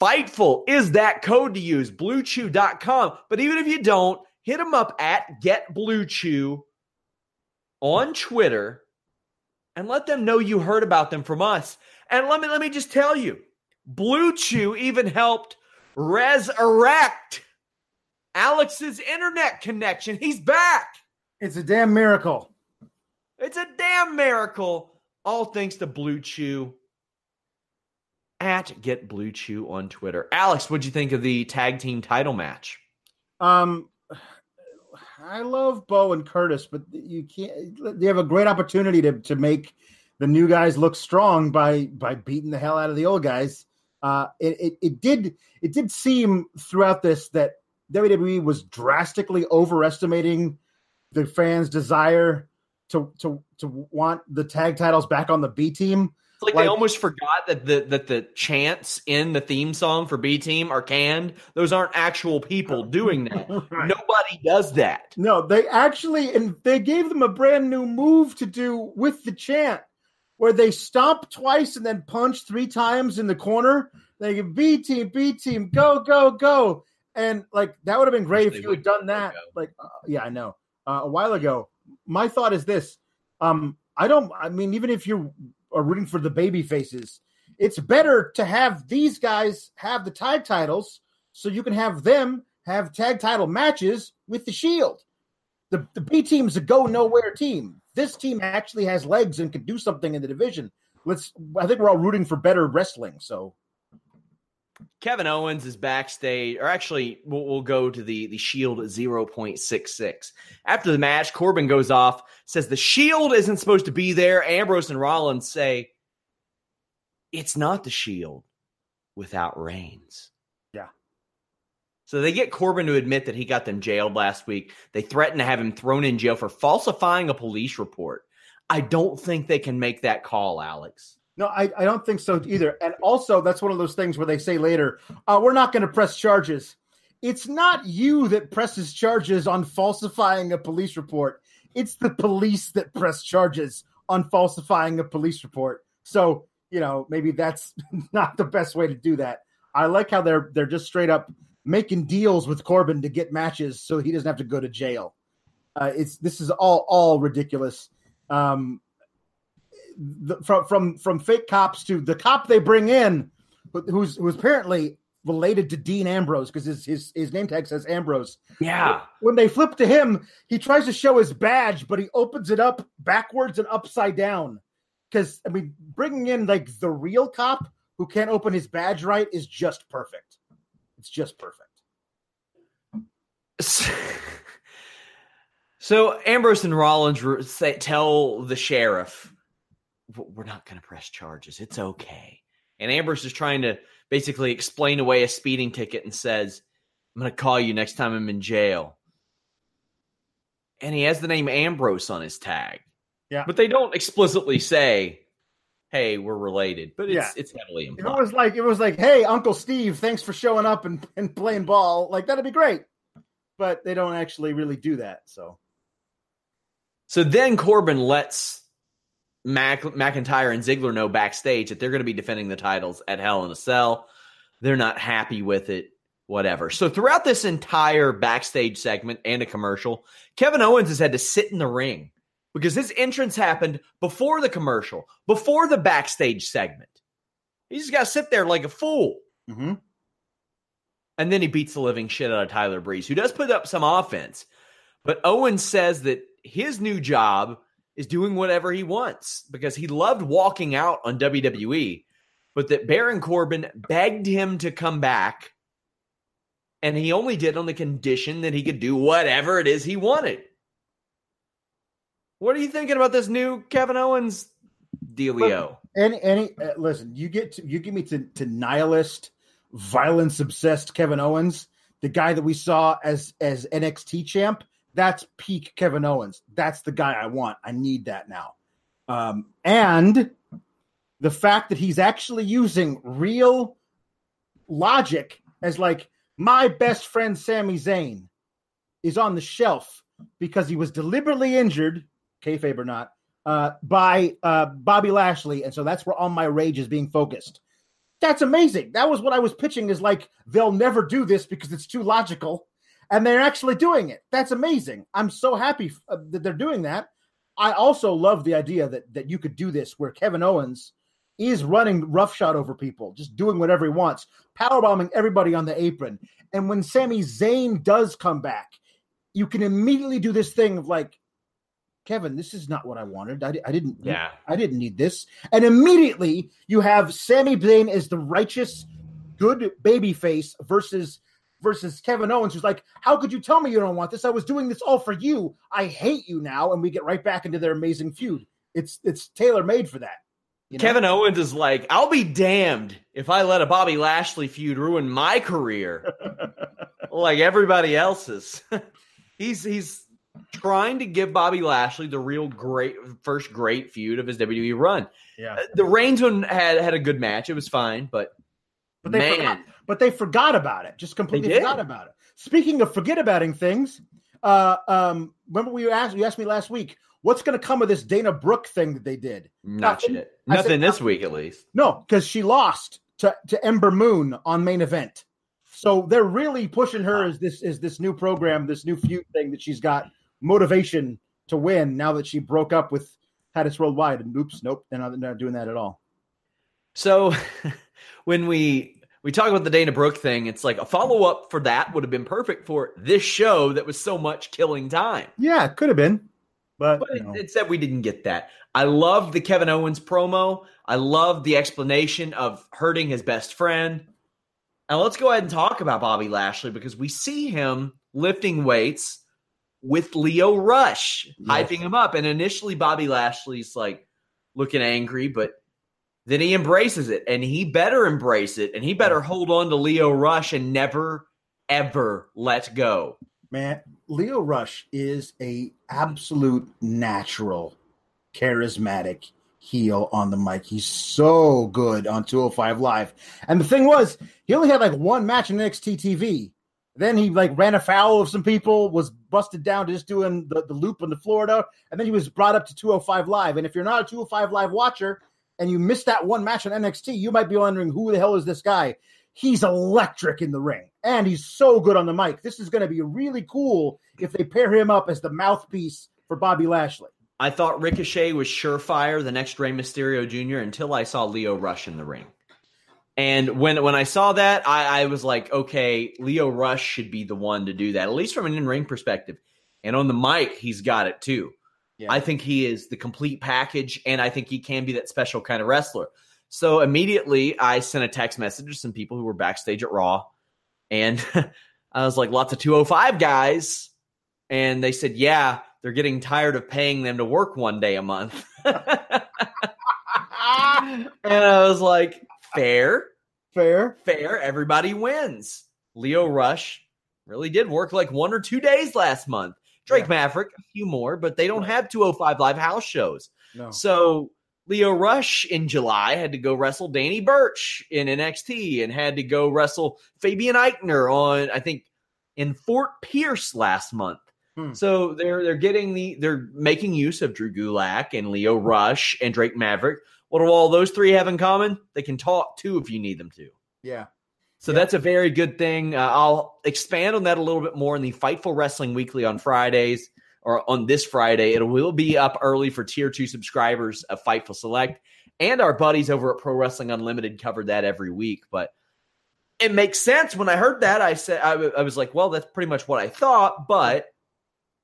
[SPEAKER 1] Fightful is that code to use, bluechew.com. But even if you don't, hit them up at Get Blue Chew on Twitter and let them know you heard about them from us. And let me let me just tell you, Blue Chew even helped resurrect Alex's internet connection. He's back.
[SPEAKER 2] It's a damn miracle.
[SPEAKER 1] It's a damn miracle. All thanks to Blue Chew at Get Blue Chew on Twitter. Alex, what'd you think of the tag team title match?
[SPEAKER 2] Um, I love Bo and Curtis, but you can't. They have a great opportunity to to make the new guys look strong by by beating the hell out of the old guys. Uh, it, it, it did it did seem throughout this that WWE was drastically overestimating the fans' desire to to to want the tag titles back on the B team.
[SPEAKER 1] Like, like, they almost forgot that the that the chants in the theme song for B Team are canned. Those aren't actual people doing that. [laughs] right. Nobody does that.
[SPEAKER 2] No, they actually and they gave them a brand new move to do with the chant, where they stomp twice and then punch three times in the corner. They give B Team, B Team, go, go, go, and like that would have been great if you had done that. Like, uh, yeah, I know uh, a while ago. My thought is this: um, I don't. I mean, even if you are rooting for the baby faces. It's better to have these guys have the tag titles so you can have them have tag title matches with the Shield. The, the B team's a go nowhere team. This team actually has legs and can do something in the division. Let's. I think we're all rooting for better wrestling. So
[SPEAKER 1] Kevin Owens is backstage, or actually, we'll, we'll, go to the, the Shield 0.66. After the match, Corbin goes off, says the Shield isn't supposed to be there. Ambrose and Rollins say, it's not the Shield without Reigns.
[SPEAKER 2] Yeah.
[SPEAKER 1] So they get Corbin to admit that he got them jailed last week. They threaten to have him thrown in jail for falsifying a police report. I don't think they can make that call, Alex.
[SPEAKER 2] No, I, I don't think so either. And also, that's one of those things where they say later, uh, we're not going to press charges. It's not you that presses charges on falsifying a police report. It's the police that press charges on falsifying a police report. So, you know, maybe that's [laughs] not the best way to do that. I like how they're they're just straight up making deals with Corbin to get matches so he doesn't have to go to jail. Uh, it's this is all all ridiculous. Um, the, from from from fake cops to the cop they bring in, who's who's apparently related to Dean Ambrose because his, his his name tag says Ambrose.
[SPEAKER 1] Yeah.
[SPEAKER 2] When they flip to him, he tries to show his badge, but he opens it up backwards and upside down. Because I mean, bringing in like the real cop who can't open his badge right is just perfect. It's just perfect. [laughs]
[SPEAKER 1] So Ambrose and Rollins re- say, tell the sheriff, "We're not going to press charges. It's mm-hmm. okay." And Ambrose is trying to basically explain away a speeding ticket and says, "I'm going to call you next time I'm in jail." And he has the name Ambrose on his tag.
[SPEAKER 2] Yeah.
[SPEAKER 1] but they don't explicitly say, "Hey, we're related." But it's
[SPEAKER 2] Yeah.
[SPEAKER 1] it's heavily
[SPEAKER 2] If it was like it was like, hey, Uncle Steve, thanks for showing up and, and playing ball. Like that'd be great. But they don't actually really do that. So
[SPEAKER 1] So then Corbin lets Mac, McIntyre and Ziggler know backstage that they're going to be defending the titles at Hell in a Cell. They're not happy with it, whatever. So throughout this entire backstage segment and a commercial, Kevin Owens has had to sit in the ring because his entrance happened before the commercial, before the backstage segment. He just got to sit there like a fool.
[SPEAKER 2] Mhm.
[SPEAKER 1] And then he beats the living shit out of Tyler Breeze, who does put up some offense. But Owens says that his new job is doing whatever he wants because he loved walking out on WWE, but that Baron Corbin begged him to come back. And he only did on the condition that he could do whatever it is he wanted. What are you thinking about this new Kevin Owens dealio?
[SPEAKER 2] any any uh, listen, you get to, you give me to, to nihilist, violence obsessed Kevin Owens, the guy that we saw as as NXT champ. That's peak Kevin Owens. That's the guy I want. I need that now. Um, and the fact that he's actually using real logic as like my best friend Sami Zayn is on the shelf because he was deliberately injured, kayfabe or not, uh, by uh, Bobby Lashley, and so that's where all my rage is being focused. That's amazing. That was what I was pitching. Is like they'll never do this because it's too logical, and they're actually doing it. That's amazing. I'm so happy uh, that they're doing that. I also love the idea that that you could do this where Kevin Owens is running roughshod over people, just doing whatever he wants, powerbombing everybody on the apron. And when Sami Zayn does come back, you can immediately do this thing of like, Kevin, this is not what I wanted. I, I didn't.
[SPEAKER 1] Yeah.
[SPEAKER 2] I didn't need this. And immediately you have Sami Zayn as the righteous, good baby face versus versus Kevin Owens, who's like, "How could you tell me you don't want this? I was doing this all for you. I hate you now." And we get right back into their amazing feud. It's it's tailor made for that. you know?
[SPEAKER 1] Kevin Owens is like, I'll be damned if I let a Bobby Lashley feud ruin my career [laughs] like everybody else's. [laughs] he's he's trying to give Bobby Lashley the real great first great feud of his WWE run.
[SPEAKER 2] yeah, uh,
[SPEAKER 1] The Reigns one had had a good match. It was fine, but,
[SPEAKER 2] but they
[SPEAKER 1] man,
[SPEAKER 2] forgot. But they forgot about it. Just completely forgot about it. Speaking of forget abouting things, uh, um, remember we asked you asked me last week what's going to come of this Dana Brooke thing that they did.
[SPEAKER 1] not
[SPEAKER 2] Nothing.
[SPEAKER 1] shit.
[SPEAKER 2] I said
[SPEAKER 1] Nothing this
[SPEAKER 2] nothing.
[SPEAKER 1] week at least.
[SPEAKER 2] No, because she lost to, to Ember Moon on main event. So they're really pushing her as this is this new program, this new feud thing that she's got motivation to win now that she broke up with Titus Worldwide. And oops, nope, they're not, they're not doing that at all.
[SPEAKER 1] So [laughs] when we we talk about the Dana Brooke thing, it's like a follow up for that would have been perfect for this show that was so much killing time.
[SPEAKER 2] Yeah, it could have been, but,
[SPEAKER 1] But
[SPEAKER 2] you
[SPEAKER 1] it,
[SPEAKER 2] know.
[SPEAKER 1] said we didn't get that. I loved the Kevin Owens promo. I loved the explanation of hurting his best friend. Now let's go ahead and talk about Bobby Lashley because we see him lifting weights with Lio Rush,
[SPEAKER 2] Yes.
[SPEAKER 1] hyping him up. And initially, Bobby Lashley's like looking angry, but then he embraces it and he better embrace it and he better mm-hmm. hold on to Lio Rush and never, ever let go.
[SPEAKER 2] man, Lio Rush is a absolute natural, charismatic heel on the mic. He's so good on 205 Live. And the thing was, he only had like one match in NXT TV. Then he like ran afoul of some people, was busted down to just doing the, the loop on the Florida, and then he was brought up to 205 Live. And if you're not a 205 Live watcher and you missed that one match on NXT, you might be wondering who the hell is this guy? He's electric in the ring, and he's so good on the mic. This is going to be really cool if they pair him up as the mouthpiece for Bobby Lashley.
[SPEAKER 1] I thought Ricochet was surefire, the next Rey Mysterio Jr. until I saw Lio Rush in the ring. And when when I saw that, I, I was like, okay, Lio Rush should be the one to do that, at least from an in ring perspective. And on the mic, he's got it too.
[SPEAKER 2] Yeah.
[SPEAKER 1] I think he is the complete package, and I think he can be that special kind of wrestler. So immediately, I sent a text message to some people who were backstage at Raw, and [laughs] I was like, lots of 205 guys. And they said, yeah, they're getting tired of paying them to work one day a month. [laughs] and I was like, fair,
[SPEAKER 2] Fair.
[SPEAKER 1] fair. Everybody wins. Lio Rush really did work like one or two days last month. Drake
[SPEAKER 2] Yeah.
[SPEAKER 1] Maverick, a few more, but they don't have 205 live house shows.
[SPEAKER 2] No.
[SPEAKER 1] So Lio Rush in July had to go wrestle Danny Burch in NXT and had to go wrestle Fabian Aichner on, I think, in Fort Pierce last month.
[SPEAKER 2] Hmm.
[SPEAKER 1] So they're they're getting the they're making use of Drew Gulak and Lio Rush and Drake Maverick. What do all those three have in common? They can talk too if you need them to.
[SPEAKER 2] Yeah.
[SPEAKER 1] So
[SPEAKER 2] Yeah.
[SPEAKER 1] that's a very good thing. Uh, I'll expand on that a little bit more in the Fightful Wrestling Weekly on Fridays or on this Friday. It will be up early for tier two subscribers of Fightful Select. And our buddies over at Pro Wrestling Unlimited covered that every week. But it makes sense. When I heard that, I said, I, w- I was like, well, that's pretty much what I thought. But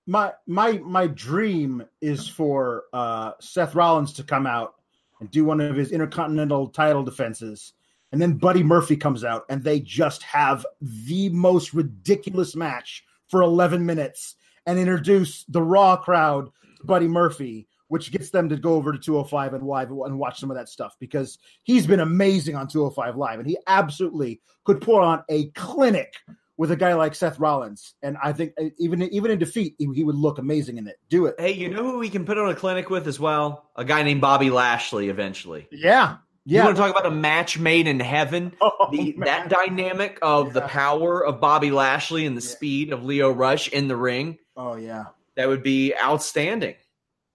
[SPEAKER 2] my my my dream is for uh Seth Rollins to come out and do one of his intercontinental title defenses and then Buddy Murphy comes out and they just have the most ridiculous match for 11 minutes and introduce the raw crowd Buddy Murphy which gets them to go over to 205 and live and watch some of that stuff because he's been amazing on 205 live and he absolutely could put on a clinic with a guy like Seth Rollins, and I think uh, even even in defeat, he, he would look amazing in it. Do it.
[SPEAKER 1] hey, you know who we can put on a clinic with as well? A guy named Bobby Lashley eventually.
[SPEAKER 2] Yeah,
[SPEAKER 1] You
[SPEAKER 2] yeah.
[SPEAKER 1] want to talk about a match made in heaven? [laughs]
[SPEAKER 2] Oh,
[SPEAKER 1] the, that dynamic of the power of Bobby Lashley and the
[SPEAKER 2] Yeah.
[SPEAKER 1] speed of Lio Rush in the ring,
[SPEAKER 2] oh yeah,
[SPEAKER 1] that would be outstanding.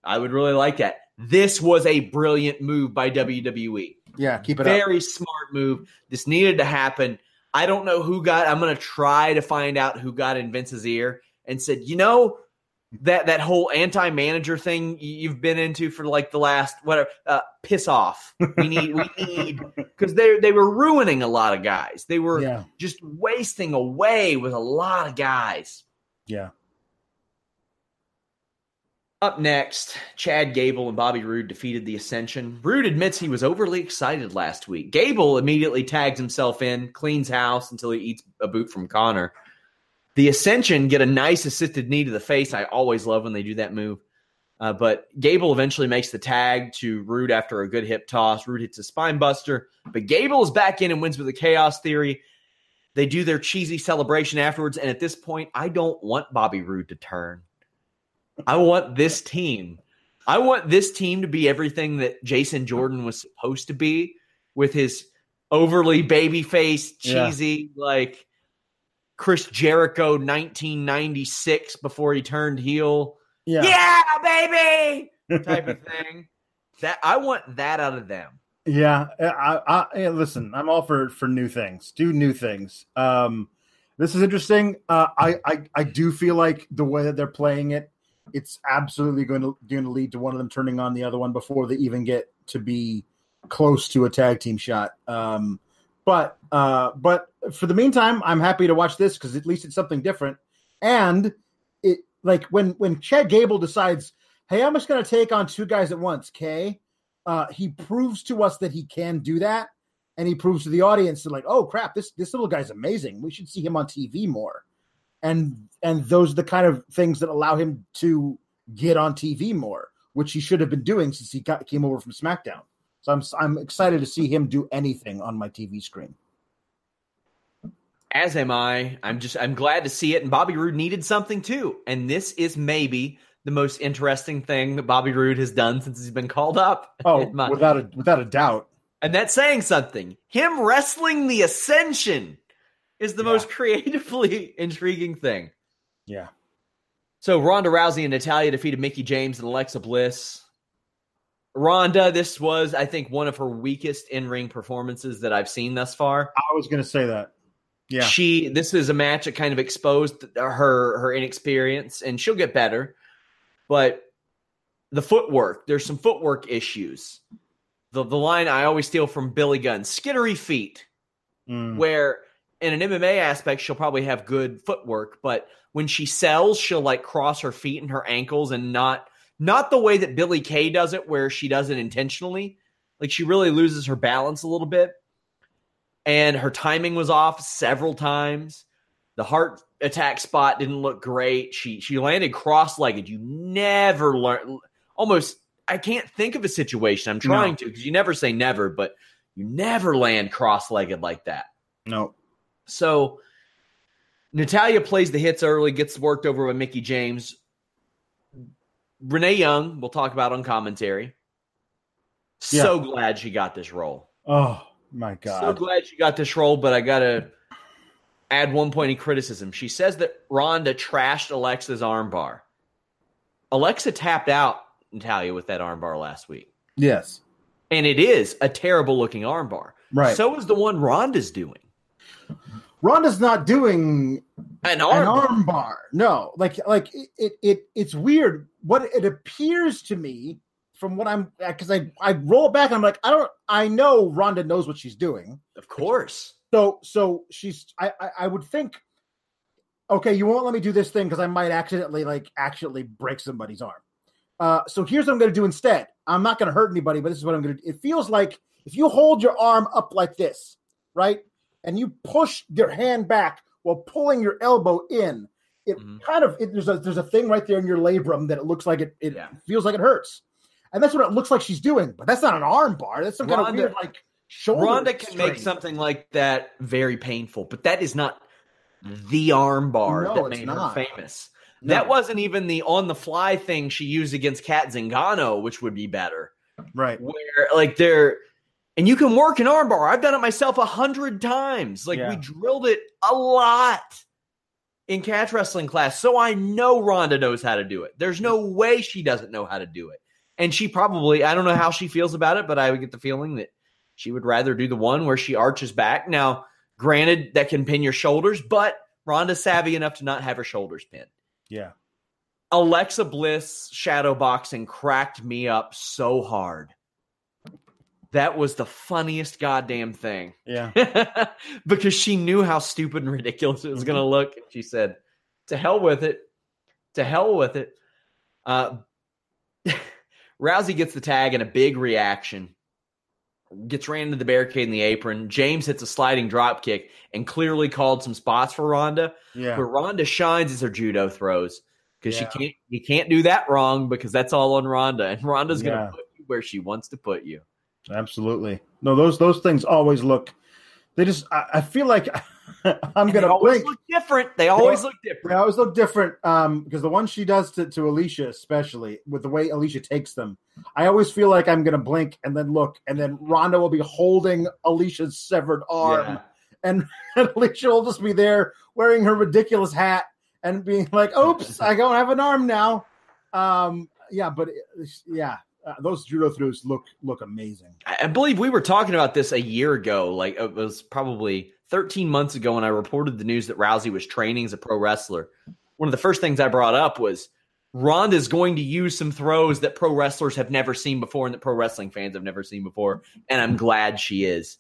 [SPEAKER 1] I would really like that. This was a brilliant move by WWE.
[SPEAKER 2] yeah. Keep it up.
[SPEAKER 1] Very smart move. This needed to happen. I don't know who got. I'm going to try to find out who got in Vince's ear and said, you know, that that whole anti-manager thing you've been into for like the last whatever. Uh, piss off. We need. we [laughs] need because they they were ruining a lot of guys. They were
[SPEAKER 2] Yeah,
[SPEAKER 1] just wasting away with a lot of guys.
[SPEAKER 2] yeah.
[SPEAKER 1] Up next, Chad Gable and Bobby Roode defeated the Ascension. Roode admits he was overly excited last week. Gable immediately tags himself in, cleans house until he eats a boot from Connor. The Ascension get a nice assisted knee to the face. I always love when they do that move. Uh, but Gable eventually makes the tag to Roode after a good hip toss. Roode hits a spine buster, but Gable is back in and wins with a chaos theory. They do their cheesy celebration afterwards, and at this point, I don't want Bobby Roode to turn. I want this team. I want this team to be everything that Jason Jordan was supposed to be with his overly baby faced,
[SPEAKER 2] Yeah.
[SPEAKER 1] cheesy, like Chris Jericho 1996 before he turned heel.
[SPEAKER 2] Yeah.
[SPEAKER 1] Yeah, baby [laughs] type of thing. That I want that out of them.
[SPEAKER 2] Yeah, I, I, listen. I'm all for for new things. Do new things. Um, this is interesting. Uh, I, I I do feel like the way that they're playing it, it's absolutely going to going to lead to one of them turning on the other one before they even get to be close to a tag team shot. Um, but uh, but for the meantime, I'm happy to watch this because at least it's something different. And it like when when Chad Gable decides, hey, I'm just going to take on two guys at once. Okay uh, he proves to us that he can do that, and he proves to the audience that like, oh crap, this this little guy's amazing. We should see him on TV more, and and those are the kind of things that allow him to get on TV more, which he should have been doing since he got came over from SmackDown. So I'm I'm excited to see him do anything on my TV screen.
[SPEAKER 1] As am I. I'm just I'm glad to see it. And Bobby Roode needed something too. And this is maybe the most interesting thing that Bobby Roode has done since he's been called up. [laughs]
[SPEAKER 2] Oh,
[SPEAKER 1] my-
[SPEAKER 2] without a without a doubt.
[SPEAKER 1] and that's saying something. Him wrestling the Ascension is the
[SPEAKER 2] Yeah.
[SPEAKER 1] most creatively [laughs] intriguing thing.
[SPEAKER 2] Yeah.
[SPEAKER 1] So Ronda Rousey and Natalya defeated Mickie James and Alexa Bliss. Ronda, this was, I think, one of her weakest in-ring performances that I've seen thus far.
[SPEAKER 2] I was going to say that. Yeah.
[SPEAKER 1] She this is a match that kind of exposed her her inexperience and she'll get better. But the footwork, there's some footwork issues. The the line I always steal from Billy Gunn, skittery feet,
[SPEAKER 2] Mm.
[SPEAKER 1] where in an MMA aspect she'll probably have good footwork, but when she sells, she'll like cross her feet and her ankles and not not the way that Billie Kay does it where she does it intentionally. Like she really loses her balance a little bit and her timing was off several times. The heart attack spot didn't look great. She she landed cross-legged. You never learn almost I can't think of a situation. I'm trying
[SPEAKER 2] No.
[SPEAKER 1] to because you never say never, but you never land cross-legged like that.
[SPEAKER 2] No.
[SPEAKER 1] So Natalya plays the hits early, gets worked over by Mickie James. Renee Young, we'll talk about on commentary. So glad she got this role.
[SPEAKER 2] Oh my God.
[SPEAKER 1] So glad she got this role, but I gotta add one point of criticism. She says that Ronda trashed Alexa's armbar. Alexa tapped out Natalya with that armbar last week.
[SPEAKER 2] yes.
[SPEAKER 1] And it is a terrible looking armbar.
[SPEAKER 2] Right.
[SPEAKER 1] So is the one Ronda's doing.
[SPEAKER 2] Ronda's not doing
[SPEAKER 1] An armbar.
[SPEAKER 2] arm bar. No, like like it it it's weird. What it appears to me from what I'm because I I roll back and I'm like I don't I know Ronda knows what she's doing.
[SPEAKER 1] Of course.
[SPEAKER 2] So so she's I I, I would think okay you won't let me do this thing because I might accidentally like accidentally break somebody's arm. Uh, so here's what I'm going to do instead. I'm not going to hurt anybody, but this is what I'm going to. do. It feels like if you hold your arm up like this, right, and you push your hand back while pulling your elbow in, it
[SPEAKER 1] Mhm.
[SPEAKER 2] kind of it, there's a there's a thing right there in your labrum that it looks like it it
[SPEAKER 1] Yeah.
[SPEAKER 2] feels like it hurts, and that's what it looks like she's doing. But that's not an arm bar. That's some kind of weird like shoulder.
[SPEAKER 1] Ronda can make something like that very painful, but that is not the arm bar
[SPEAKER 2] No,
[SPEAKER 1] that made
[SPEAKER 2] not.
[SPEAKER 1] her famous.
[SPEAKER 2] No.
[SPEAKER 1] That wasn't even the on the fly thing she used against Cat Zingano, which would be better.
[SPEAKER 2] right.
[SPEAKER 1] Where like they're and you can work an armbar. I've done it myself a hundred times. Like
[SPEAKER 2] Yeah.
[SPEAKER 1] we drilled it a lot in catch wrestling class, so I know Ronda knows how to do it. There's no way she doesn't know how to do it, and she probably I don't know how she feels about it, but I would get the feeling that she would rather do the one where she arches back. Now, granted, that can pin your shoulders, but Ronda's savvy enough to not have her shoulders pinned.
[SPEAKER 2] Yeah.
[SPEAKER 1] Alexa Bliss shadow boxing cracked me up so hard. That was the funniest goddamn thing.
[SPEAKER 2] Yeah. [laughs]
[SPEAKER 1] because she knew how stupid and ridiculous it was going to look. She said, To hell with it. To hell with it. Uh, [laughs] Rousey gets the tag and a big reaction. Gets ran into the barricade in the apron. James hits a sliding drop kick and clearly called some spots for Ronda.
[SPEAKER 2] Yeah.
[SPEAKER 1] Where Ronda shines as her judo throws because
[SPEAKER 2] Yeah.
[SPEAKER 1] she can't you can't do that wrong because that's all on Ronda and Ronda's
[SPEAKER 2] Yeah.
[SPEAKER 1] gonna put you where she wants to put you.
[SPEAKER 2] Absolutely. No, those those things always look. They just. I, I feel like [laughs] I'm
[SPEAKER 1] they
[SPEAKER 2] gonna
[SPEAKER 1] always
[SPEAKER 2] blink.
[SPEAKER 1] look different. They always look different.
[SPEAKER 2] They always look different. Um, because the one she does to, to Alicia, especially with the way Alicia takes them, I always feel like I'm gonna blink and then look, and then Ronda will be holding Alicia's severed arm,
[SPEAKER 1] Yeah.
[SPEAKER 2] and, [laughs] and Alicia will just be there wearing her ridiculous hat and being like, "Oops, I don't have an arm now." Um, yeah, but yeah, uh, those judo throws look look amazing.
[SPEAKER 1] I believe we were talking about this a year ago. Like it was probably 13 months ago when I reported the news that Rousey was training as a pro wrestler. One of the first things I brought up was Ronda's going to use some throws that pro wrestlers have never seen before and that pro wrestling fans have never seen before. And I'm glad she is.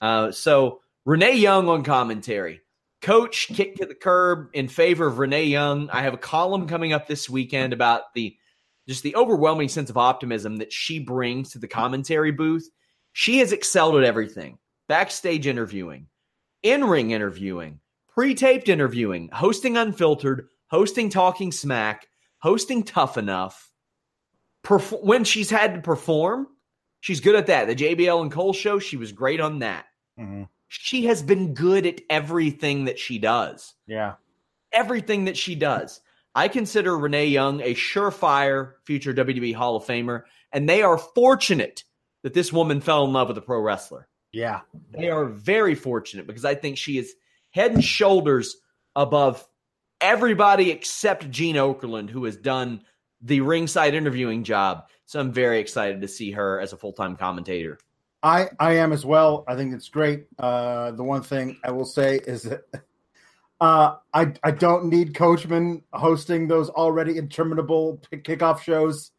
[SPEAKER 1] Uh, so Renee Young on commentary. Coach kicked to the curb in favor of Renee Young. I have a column coming up this weekend about the just the overwhelming sense of optimism that she brings to the commentary booth. She has excelled at everything backstage interviewing, in ring interviewing, pre taped interviewing, hosting Unfiltered, hosting Talking Smack, hosting Tough Enough. Perf- when she's had to perform, she's good at that. The JBL and Cole show, she was great on that.
[SPEAKER 2] Mhm.
[SPEAKER 1] She has been good at everything that she does
[SPEAKER 2] Yeah,
[SPEAKER 1] everything that she does. I consider Renee Young a surefire future WWE Hall of Famer, and they are fortunate that this woman fell in love with a pro wrestler.
[SPEAKER 2] Yeah,
[SPEAKER 1] They are very fortunate because I think she is head and shoulders above everybody except Gene Okerlund, who has done the ringside interviewing job. So I'm very excited to see her as a full time commentator.
[SPEAKER 2] I I am as well. I think it's great. Uh, the one thing I will say is that uh, I I don't need Coachman hosting those already interminable pick- kickoff shows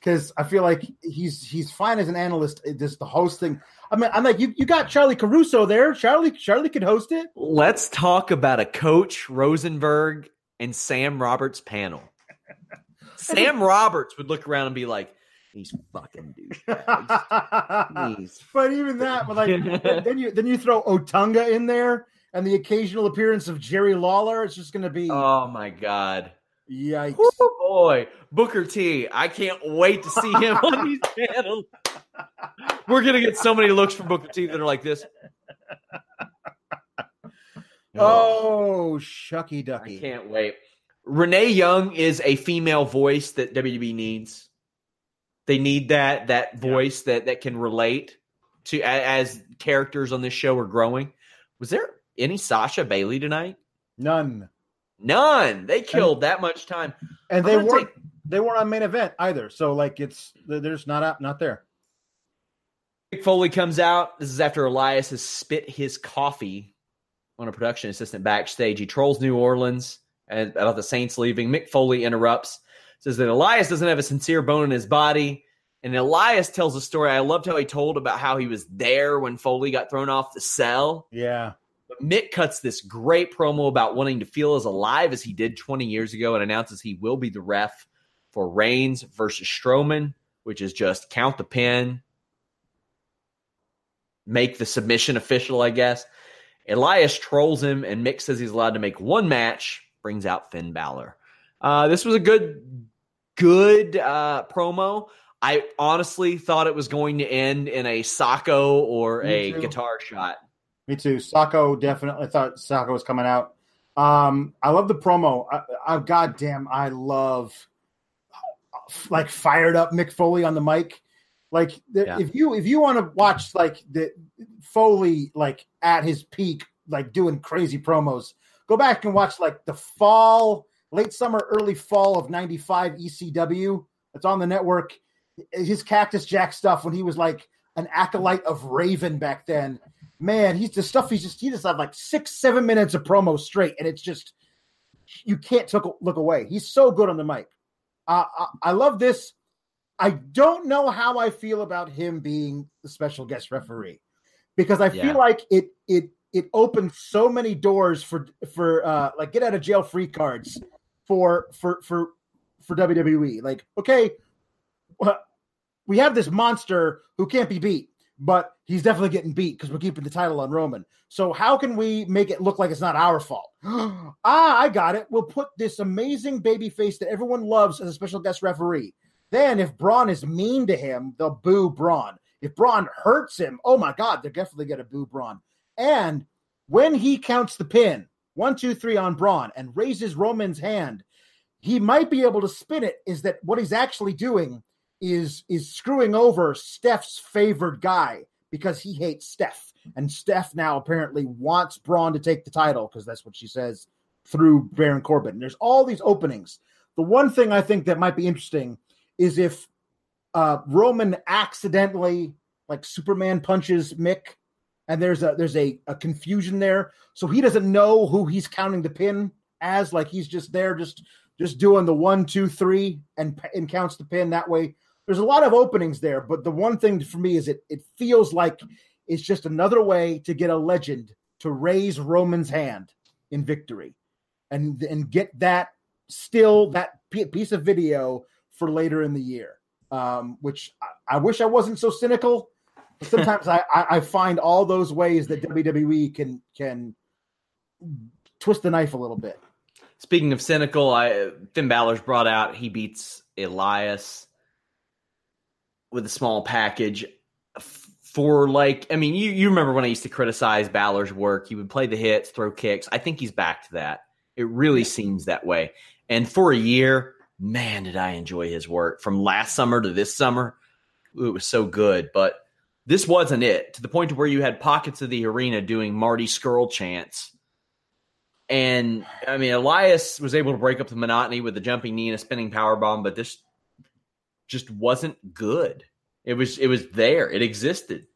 [SPEAKER 2] because I feel like he's he's fine as an analyst. It Just the hosting. I mean, I'm like you. You got Charlie Caruso there. Charlie Charlie could host it.
[SPEAKER 1] Let's talk about a coach Rosenberg and Sam Roberts panel. [laughs] Sam Roberts would look around and be like, "These fucking. [laughs] These
[SPEAKER 2] but even that, but like [laughs] then you then you throw Otunga in there, and the occasional appearance of Jerry Lawler. It's just going to be
[SPEAKER 1] Oh my god.
[SPEAKER 2] Yikes.
[SPEAKER 1] Woo, boy, Booker T. I can't wait to see him on these [laughs] channels. We're gonna get so many looks from Booker T that are like this. [laughs]
[SPEAKER 2] Oh, shucky ducky.
[SPEAKER 1] I can't wait. Renee Young is a female voice that WWE needs. They need that that voice that that can relate to as characters on this show are growing. Was there any Sasha Bayley tonight?
[SPEAKER 2] None.
[SPEAKER 1] None. They killed that much time.
[SPEAKER 2] And
[SPEAKER 1] I'm
[SPEAKER 2] they weren't
[SPEAKER 1] take-
[SPEAKER 2] they weren't on main event either. So like it's there's not out not there.
[SPEAKER 1] Mick Foley comes out. This is after Elias has spit his coffee on a production assistant backstage. He trolls New Orleans and about the Saints leaving. Mick Foley interrupts, says that Elias doesn't have a sincere bone in his body. And Elias tells a story. I loved how he told about how he was there when Foley got thrown off the cell.
[SPEAKER 2] Yeah.
[SPEAKER 1] But Mick cuts this great promo about wanting to feel as alive as he did 20 years ago and announces he will be the ref for Reigns versus Strowman, which is just count the pin, make the submission official, I guess. Elias trolls him, and Mick says he's allowed to make one match, brings out Finn Balor. Uh, this was a good, good uh, promo. I honestly thought it was going to end in a Socko or
[SPEAKER 2] Me
[SPEAKER 1] a
[SPEAKER 2] too.
[SPEAKER 1] guitar shot.
[SPEAKER 2] Me too. Socko definitely I thought Socko was coming out. Um, I love the promo. I, I goddamn, I love like fired up Mick Foley on the mic. Like the,
[SPEAKER 1] Yeah.
[SPEAKER 2] if you if you want to watch like the Foley like at his peak, like doing crazy promos, go back and watch like the fall, late summer, early fall of '95 ECW. It's on the network. His Cactus Jack stuff when he was like an acolyte of Raven back then man, he's the stuff he's just he just had like six, seven minutes of promo straight, and it's just you can't took, look away. He's so good on the mic. Uh, I, I love this. I don't know how I feel about him being the special guest referee because I
[SPEAKER 1] Yeah.
[SPEAKER 2] feel like it it it opens so many doors for for uh like get out of jail free cards for for for for WWE. Like, okay, well, we have this monster who can't be beat but he's definitely getting beat because we're keeping the title on Roman. So how can we make it look like it's not our fault? [gasps] ah, I got it. We'll put this amazing baby face that everyone loves as a special guest referee. Then if Braun is mean to him, they'll boo Braun. If Braun hurts him, oh my God, they're definitely to boo Braun. And when he counts the pin, one, two, three on Braun, and raises Roman's hand, he might be able to spin it. Is that what he's actually doing? Is is screwing over Steph's favored guy because he hates Steph. And Steph now apparently wants Braun to take the title because that's what she says through Baron Corbin. And there's all these openings. The one thing I think that might be interesting is if uh, Roman accidentally like Superman punches Mick, and there's a there's a, a confusion there, so he doesn't know who he's counting the pin as. Like he's just there, just just doing the one, two, three, and and counts the pin that way. There's a lot of openings there, but the one thing for me is it it feels like it's just another way to get a legend to raise Roman's hand in victory, and and get that still that piece of video for later in the year. Um, which I, I wish I wasn't so cynical. But [laughs] sometimes I, I I find all those ways that WWE can can twist the knife a little bit.
[SPEAKER 1] Speaking of cynical, I Finn Balor's brought out. He beats Elias with a small package for like. I mean, you you remember when I used to criticize Balor's work? He would play the hits, throw kicks. I think he's back to that. It really seems that way. And for a year, man, did I enjoy his work from last summer to this summer. It was so good, but this wasn't it to the point to where you had pockets of the arena doing Marty Scurll chants. And I mean, Elias was able to break up the monotony with a jumping knee and a spinning power bomb, but this just wasn't good. It was it was there. It existed.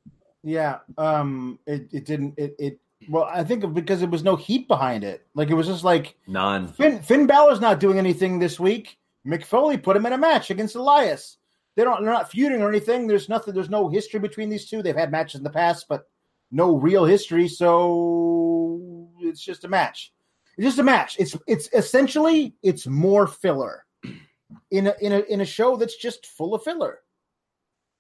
[SPEAKER 2] Yeah, um, it it didn't it it. Well, I think because it was no heat behind it. Like it was just like
[SPEAKER 1] None.
[SPEAKER 2] Finn Finn Balor's not doing anything this week. Mick Foley put him in a match against Elias. They don't they're not feuding or anything. There's nothing. There's no history between these two. They've had matches in the past, but no real history. So it's just a match. It's just a match. It's it's essentially it's more filler in a in a in a show that's just full of filler.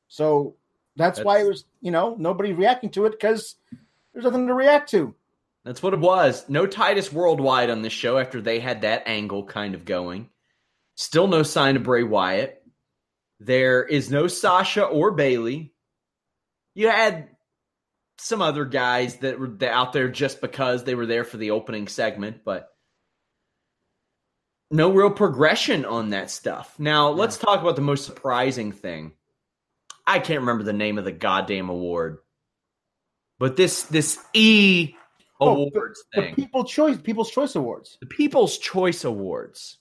[SPEAKER 2] So that's, why it was you know nobody reacting to it because there's nothing to react to.
[SPEAKER 1] That's what it was. No Titus Worldwide on this show after they had that angle kind of going. Still no sign of Bray Wyatt. There is no Sasha or Bayley. You had some other guys that were out there just because they were there for the opening segment, but no real progression on that stuff. Now, let's talk about the most surprising thing. I can't remember the name of the goddamn award. But this this E
[SPEAKER 2] Oh,
[SPEAKER 1] awards
[SPEAKER 2] the
[SPEAKER 1] thing.
[SPEAKER 2] People Choice People's Choice Awards.
[SPEAKER 1] the People's Choice Awards.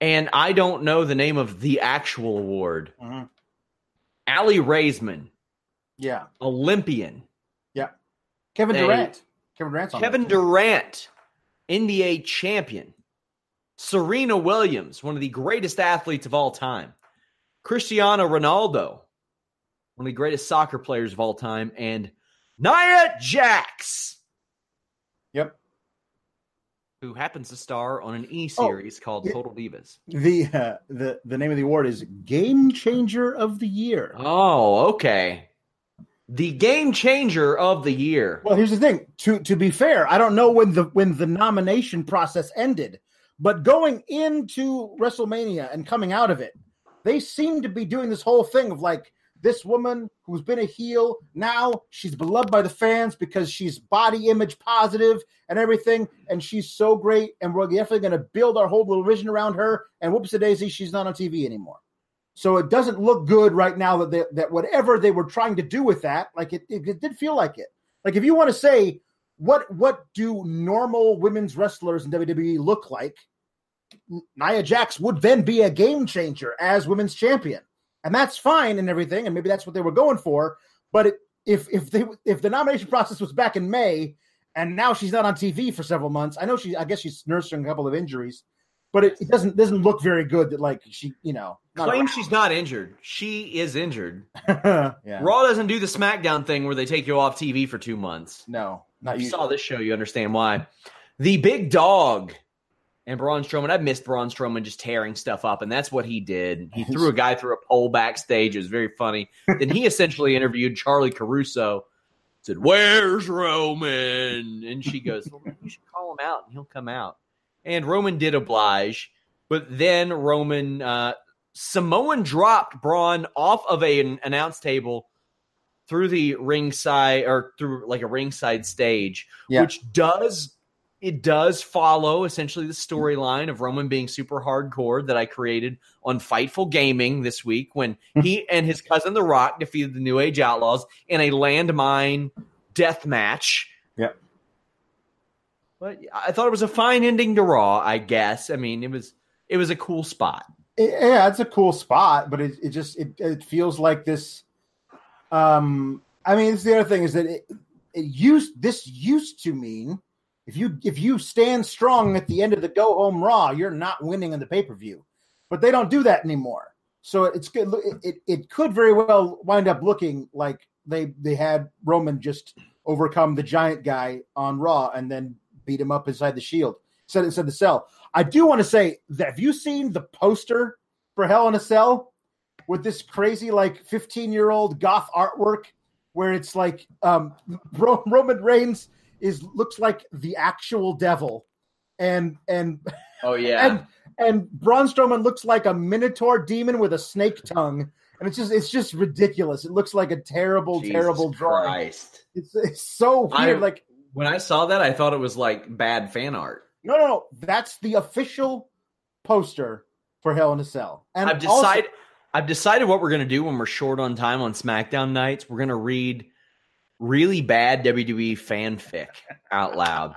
[SPEAKER 1] And I don't know the name of the actual award.
[SPEAKER 2] Mhm.
[SPEAKER 1] Aly Raisman,
[SPEAKER 2] Yeah,
[SPEAKER 1] Olympian.
[SPEAKER 2] yeah. Kevin. Durant. Kevin Durant's on
[SPEAKER 1] Kevin. Durant, NBA champion. Serena Williams, one of the greatest athletes of all time. Cristiano Ronaldo, one of the greatest soccer players of all time. And Nia Jax,
[SPEAKER 2] Yep.
[SPEAKER 1] who happens to star on an E
[SPEAKER 2] Oh,
[SPEAKER 1] series called. Total Divas.
[SPEAKER 2] The uh, the the name of the award is Game Changer of the Year.
[SPEAKER 1] Oh, okay. The game changer of the year.
[SPEAKER 2] Well, here's the thing. To to be fair, I don't know when the when the nomination process ended, but going into WrestleMania and coming out of it, they seem to be doing this whole thing of like this woman who's been a heel now she's beloved by the fans because she's body image positive and everything, and she's so great, and we're definitely going to build our whole little vision around her. And whoops a daisy, she's not on TV anymore. So it doesn't look good right now that they, that whatever they were trying to do with that, like it, it, it did feel like it. Like if you want to say what what do normal women's wrestlers in WWE look like, Nia Jax would then be a game changer as women's champion, and that's fine and everything, and maybe that's what they were going for. But it, if if they if the nomination process was back in May, and now she's not on TV for several months, I know she I guess she's nursing a couple of injuries, but it, it doesn't doesn't look very good that like she you know not
[SPEAKER 1] Claims she's not injured. She is injured. [laughs]
[SPEAKER 2] yeah
[SPEAKER 1] Raw doesn't do the SmackDown thing where they take you off TV for two months.
[SPEAKER 2] no not
[SPEAKER 1] If you
[SPEAKER 2] you
[SPEAKER 1] saw this show, you understand why. The big dog and Braun Strowman. I've missed Braun Strowman just tearing stuff up, and that's what he did. He [laughs] threw a guy through a pole backstage. It was very funny. then he essentially interviewed Charlie Caruso. Said, "Where's Roman?" And she goes, "Well, you should call him out, and he'll come out." And Roman did oblige, but then Roman uh, Samoan dropped Braun off of a, an announce table through the ringside or through like a ringside stage,
[SPEAKER 2] Yeah.
[SPEAKER 1] which does it does follow essentially the storyline of Roman being super hardcore that I created on Fightful Gaming this week when he and his cousin The Rock defeated the New Age Outlaws in a landmine death match. But I thought it was a fine ending to Raw, I guess. I mean, it was it was a cool spot.
[SPEAKER 2] It- yeah, it's a cool spot, but it, it just it, it feels like this. Um, I mean, it's the other thing is that it, it used this used to mean if you if you stand strong at the end of the go home Raw, you're not winning in the pay per view, but they don't do that anymore. So it's good. It it could very well wind up looking like they they had Roman just overcome the giant guy on Raw and then beat him up inside the Shield, said inside the cell. I do want to say that have you seen the poster for Hell in a Cell with this crazy like 15 year old goth artwork where it's like um [laughs] Roman Reigns is looks like the actual devil and and [laughs]
[SPEAKER 1] Oh yeah.
[SPEAKER 2] and and Braun Strowman looks like a minotaur demon with a snake tongue and it's just it's just ridiculous it looks like a terrible
[SPEAKER 1] Jesus
[SPEAKER 2] terrible drawing
[SPEAKER 1] Christ.
[SPEAKER 2] it's, it's so weird
[SPEAKER 1] I-
[SPEAKER 2] like
[SPEAKER 1] When I saw that, I thought it was like bad fan art.
[SPEAKER 2] no no no that's the official poster for Hell in a Cell and
[SPEAKER 1] I've
[SPEAKER 2] also-
[SPEAKER 1] decided I've decided what we're gonna do when we're short on time on SmackDown nights. We're gonna read really bad WWE fanfic out loud.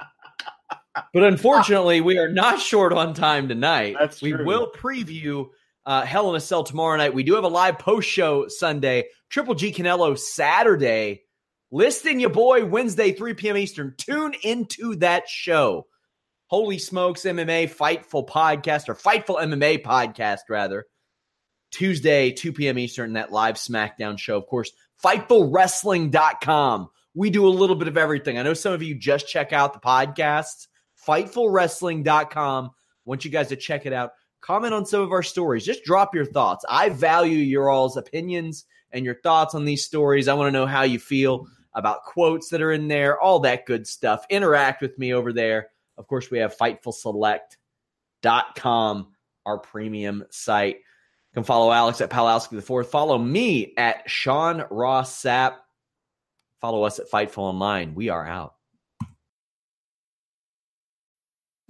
[SPEAKER 1] But unfortunately, we are not short on time tonight.
[SPEAKER 2] That's
[SPEAKER 1] we
[SPEAKER 2] true.
[SPEAKER 1] will preview uh, Hell in a Cell tomorrow night. We do have a live post show Sunday, Triple G Canelo Saturday. List and Your Boy Wednesday, 3 p.m. Eastern. Tune into that show. Holy Smokes MMA Fightful podcast or Fightful MMA podcast, rather. Tuesday, 2 p.m. Eastern, that live SmackDown show. Of course, FightfulWrestling.com. We do a little bit of everything. I know some of you just check out the podcasts. FightfulWrestling.com. Want you guys to check it out. Comment on some of our stories. Just drop your thoughts. I value your all's opinions and your thoughts on these stories. I want to know how you feel. About quotes that are in there, all that good stuff. Interact with me over there. Of course, we have FightfulSelect.com, our premium site. You can follow Alex at Palowski the Fourth. Follow me at Sean Ross Sapp. Follow us at Fightful Online. We are out.